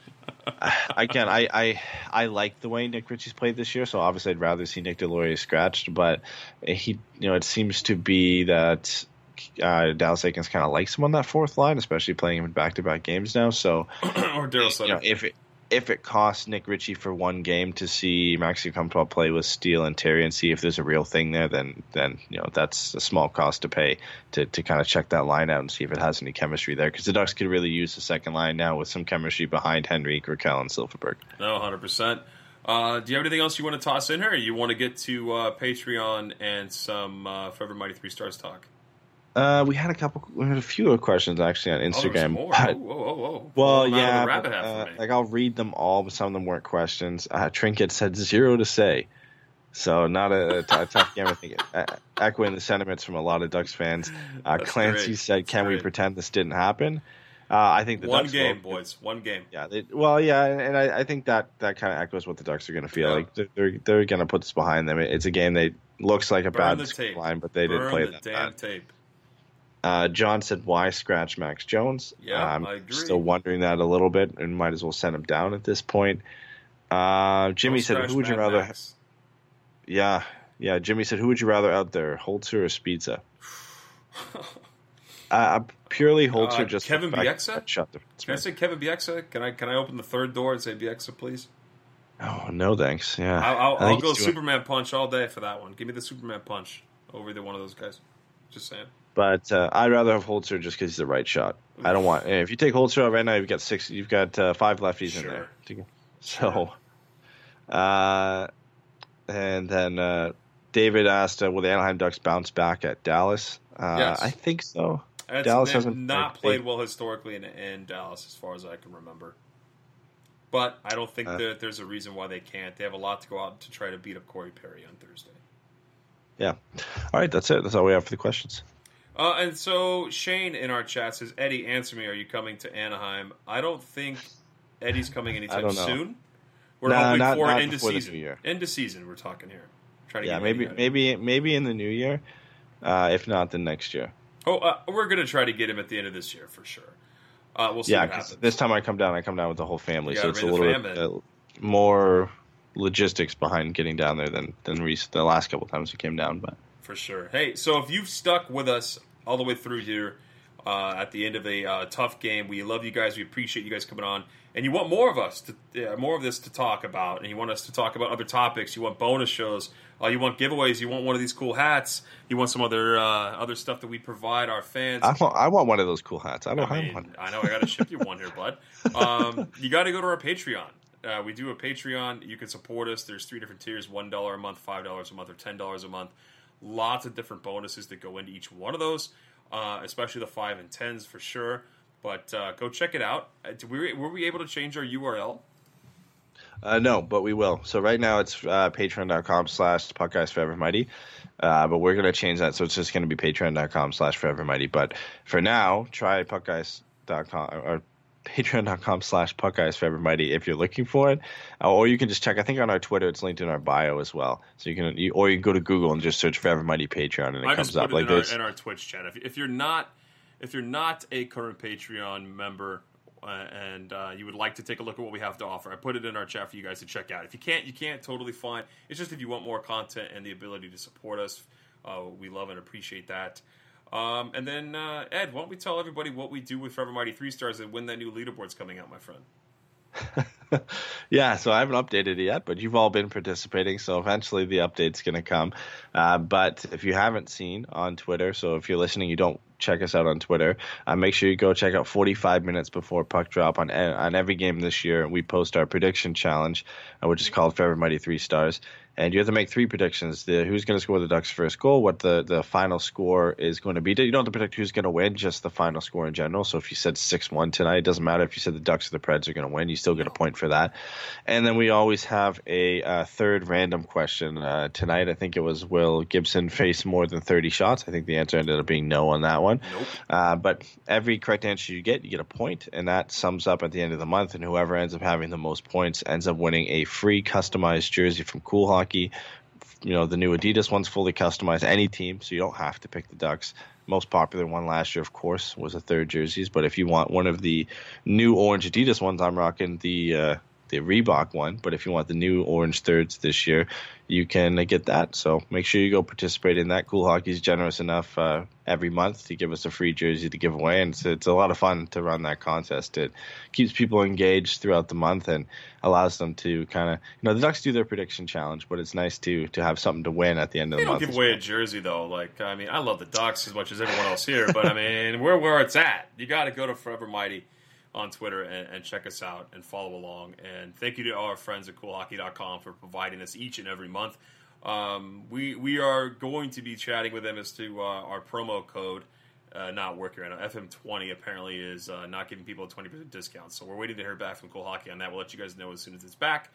Speaker 2: again, I, I I like the way Nick Ritchie's played this year, so obviously I'd rather see Nick Deslauriers scratched. But he, you know, it seems to be that uh, Dallas Eakins kind of likes him on that fourth line, especially playing him in back-to-back games now. So <clears throat>
Speaker 1: or Daryl
Speaker 2: you know, if it if it costs Nick Ritchie for one game to see Maxi Comtois play with Steele and Terry and see if there's a real thing there, then then you know that's a small cost to pay to, to kind of check that line out and see if it has any chemistry there. Because the Ducks could really use the second line now with some chemistry behind Henry, Rakell, and Silfverberg.
Speaker 1: No, hundred percent. Uh, do you have anything else you want to toss in here? Or you want to get to uh, Patreon and some uh, Forever Mighty Three Stars talk?
Speaker 2: Uh, we had a couple, we had a few questions actually on
Speaker 1: Oh,
Speaker 2: Instagram.
Speaker 1: more.
Speaker 2: but-
Speaker 1: Whoa, whoa, whoa.
Speaker 2: Well,
Speaker 1: Pull them out of
Speaker 2: yeah, but, uh, like I'll read them all, but some of them weren't questions. Uh, Trinket said zero to say, so not a, a t- a tough game. I think uh, echoing the sentiments from a lot of Ducks fans. Uh, Clancy
Speaker 1: great.
Speaker 2: said,
Speaker 1: That's
Speaker 2: "Can we
Speaker 1: great.
Speaker 2: pretend this didn't happen?" Uh, I think the
Speaker 1: One
Speaker 2: Ducks
Speaker 1: game,
Speaker 2: will-
Speaker 1: boys. One game.
Speaker 2: Yeah, they, well, yeah, and, I, I think that that kind of echoes what the Ducks are going to feel
Speaker 1: Yeah.
Speaker 2: like. They're they're, they're going to put this behind them. It's a game that looks like a
Speaker 1: Burn
Speaker 2: bad line, but they didn't play
Speaker 1: the
Speaker 2: that
Speaker 1: damn
Speaker 2: bad.
Speaker 1: tape.
Speaker 2: Uh, John said, "Why scratch Max Jones?"
Speaker 1: Yeah,
Speaker 2: I'm
Speaker 1: I agree.
Speaker 2: still wondering that a little bit, and might as well send him down at this point. Uh, Jimmy
Speaker 1: Don't
Speaker 2: said, "Who would you rather?" Yeah, yeah. Jimmy said, "Who would you rather out there, Holzer or Sbisa?" <laughs> uh, purely Holzer,
Speaker 1: Uh,
Speaker 2: just
Speaker 1: Kevin
Speaker 2: the
Speaker 1: Bieksa?
Speaker 2: Shut the.
Speaker 1: Can I say Kevin Bieksa? Can I can I open the third door and say Bieksa, please?
Speaker 2: Oh no, thanks. Yeah,
Speaker 1: I'll, I'll, I'll go
Speaker 2: doing-
Speaker 1: Superman punch all day for that one. Give me the Superman punch over either one of those guys. Just saying.
Speaker 2: But uh, I'd rather have Holzer just because he's the right shot. I don't want. If you take Holzer out right now, you've got six. You've got uh, five lefties in there. to. So, uh, and then uh, David asked, uh, "Will the Anaheim Ducks bounce back at Dallas?" Uh,
Speaker 1: Yes.
Speaker 2: I think so. Dallas hasn't
Speaker 1: not
Speaker 2: played-
Speaker 1: played well historically in, in Dallas, as far as I can remember. But I don't think
Speaker 2: Uh.
Speaker 1: that there's a reason why they can't. They have a lot to go out to try to beat up Corey Perry on Thursday.
Speaker 2: Yeah. All right, that's it. That's all we have for the questions.
Speaker 1: Uh, and so Shane in our chat says, Eddie, answer me. Are you coming to Anaheim? I don't think Eddie's coming anytime soon. We're
Speaker 2: Nah,
Speaker 1: hoping
Speaker 2: not-
Speaker 1: for
Speaker 2: not
Speaker 1: end of
Speaker 2: the
Speaker 1: season.
Speaker 2: year.
Speaker 1: End of season, we're talking here. Trying to
Speaker 2: Yeah, maybe maybe maybe in the new year. Uh, if not, then next year.
Speaker 1: Oh, uh, we're going to try to get him at the end of this year for sure. Uh, we'll see
Speaker 2: Yeah,
Speaker 1: what
Speaker 2: because this time I come down, I come down with the whole family, so it's a little bit uh, more logistics behind getting down there than than recent, the last couple times we came down. But
Speaker 1: for sure. Hey, so if you've stuck with us all the way through here uh, at the end of a uh, tough game, we love you guys. We appreciate you guys coming on, and you want more of us to more of this to talk about, and you want us to talk about other topics. You want bonus shows. Uh, you want giveaways. You want one of these cool hats. You want some other uh, other stuff that we provide our fans.
Speaker 2: I want I want one of those cool hats. I don't
Speaker 1: I
Speaker 2: have
Speaker 1: mean,
Speaker 2: one.
Speaker 1: I know I got to ship you one here, bud. Um, <laughs> you got to go to our Patreon. Uh, we do a Patreon. You can support us. There's three different tiers: one dollar a month, five dollars a month, or ten dollars a month. Lots of different bonuses that go into each one of those, uh, especially the five and tens for sure. But uh, go check it out. Uh, we, were we able to change our URL?
Speaker 2: Uh, no, but we will. So right now it's uh, patreon.com slash puckeyes forever mighty. Uh, but we're going to change that. So it's just going to be patreon.com slash forever mighty. But for now, try puckeyes.com or patreon.com slash puckeyes for everybody if you're looking for it. Uh, or you can just check, I think on our Twitter, it's linked in our bio as well. So you can, you, or you can go to Google and just search forever mighty Patreon and it
Speaker 1: I
Speaker 2: comes up like
Speaker 1: in our,
Speaker 2: this.
Speaker 1: in our Twitch chat. If, if you're not if you're not a current Patreon member uh, and uh, you would like to take a look at what we have to offer, I put it in our chat for you guys to check out. If you can't, you can't. Totally fine. It's just if you want more content and the ability to support us, uh, we love and appreciate that. Um, and then uh, Ed, why don't we tell everybody what we do with Forever Mighty Three Stars and when that new leaderboard's coming out, my friend? <laughs>
Speaker 2: yeah, so I haven't updated it yet, but you've all been participating, so eventually the update's going to come. Uh, but if you haven't seen on Twitter, so if you're listening, you don't check us out on Twitter, uh, make sure you go check out 45 minutes before puck drop on on every game this year. We post our prediction challenge, uh, which is called Forever Mighty Three Stars and you have to make three predictions: the who's going to score the Ducks' first goal, what the the final score is going to be. You don't have to predict who's going to win, just the final score in general. So if you said six one tonight, it doesn't matter if you said the Ducks or the Preds are going to win. You still get a point for that. And then we always have a uh, third random question uh, tonight. I think it was will Gibson face more than thirty shots? I think the answer ended up being no on that one.
Speaker 1: Nope.
Speaker 2: Uh, but every correct answer you get, you get a point, and that sums up at the end of the month. And whoever ends up having the most points ends up winning a free customized jersey from Cool Hockey you know the new Adidas one's fully customized any team, so you don't have to pick the Ducks. Most popular one last year, of course, was the third jerseys. But if you want one of the new orange Adidas ones, I'm rocking the uh, the Reebok one. But if you want the new orange thirds this year, you can get that. So make sure you go participate in that. Cool Hockey's generous enough uh, every month to give us a free jersey to give away, and it's, it's a lot of fun to run that contest. It keeps people engaged throughout the month and allows them to kind of you know the Ducks do their prediction challenge, but it's nice to to have something to win at the end of
Speaker 1: They
Speaker 2: the
Speaker 1: don't
Speaker 2: month.
Speaker 1: give away
Speaker 2: well.
Speaker 1: a jersey though. Like I mean, I love the Ducks as much as everyone else here, but I mean, <laughs> we're where it's at. You got to go to Forever Mighty on Twitter and, and check us out and follow along. And thank you to all our friends at CoolHockey.com for providing us each and every month. Um, we we are going to be chatting with them as to uh, our promo code. Uh, not working right now. FM20 apparently is uh, not giving people a 20% discount. So we're waiting to hear back from Cool Hockey on that. We'll let you guys know as soon as it's back.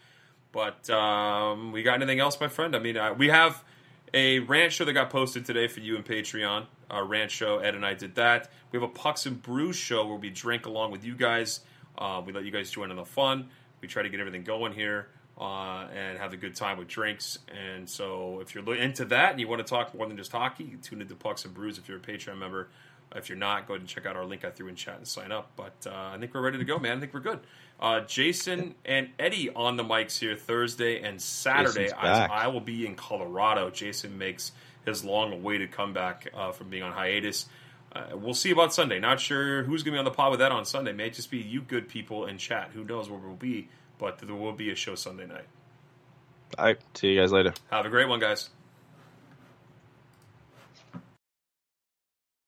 Speaker 1: But um, we got anything else, my friend? I mean, we have a rant show that got posted today for you and Patreon. Our rant show, Ed and I did that. We have a Pucks and Brews show where we drink along with you guys. Uh, we let you guys join in the fun. We try to get everything going here uh, and have a good time with drinks. And so, if you're into that and you want to talk more than just hockey, tune into Pucks and Brews if you're a Patreon member. If you're not, go ahead and check out our link I threw in chat and sign up. But uh, I think we're ready to go, man. I think we're good. Uh, Jason and Eddie on the mics here Thursday and Saturday. I. I will be in Colorado. Jason makes his long-awaited comeback uh, from being on hiatus. Uh, we'll see about Sunday. Not sure who's going to be on the pod with that on Sunday. May it just be you good people in chat. Who knows where we'll be, but there will be a show Sunday night.
Speaker 2: All right, see you guys later.
Speaker 1: Have a great one, guys.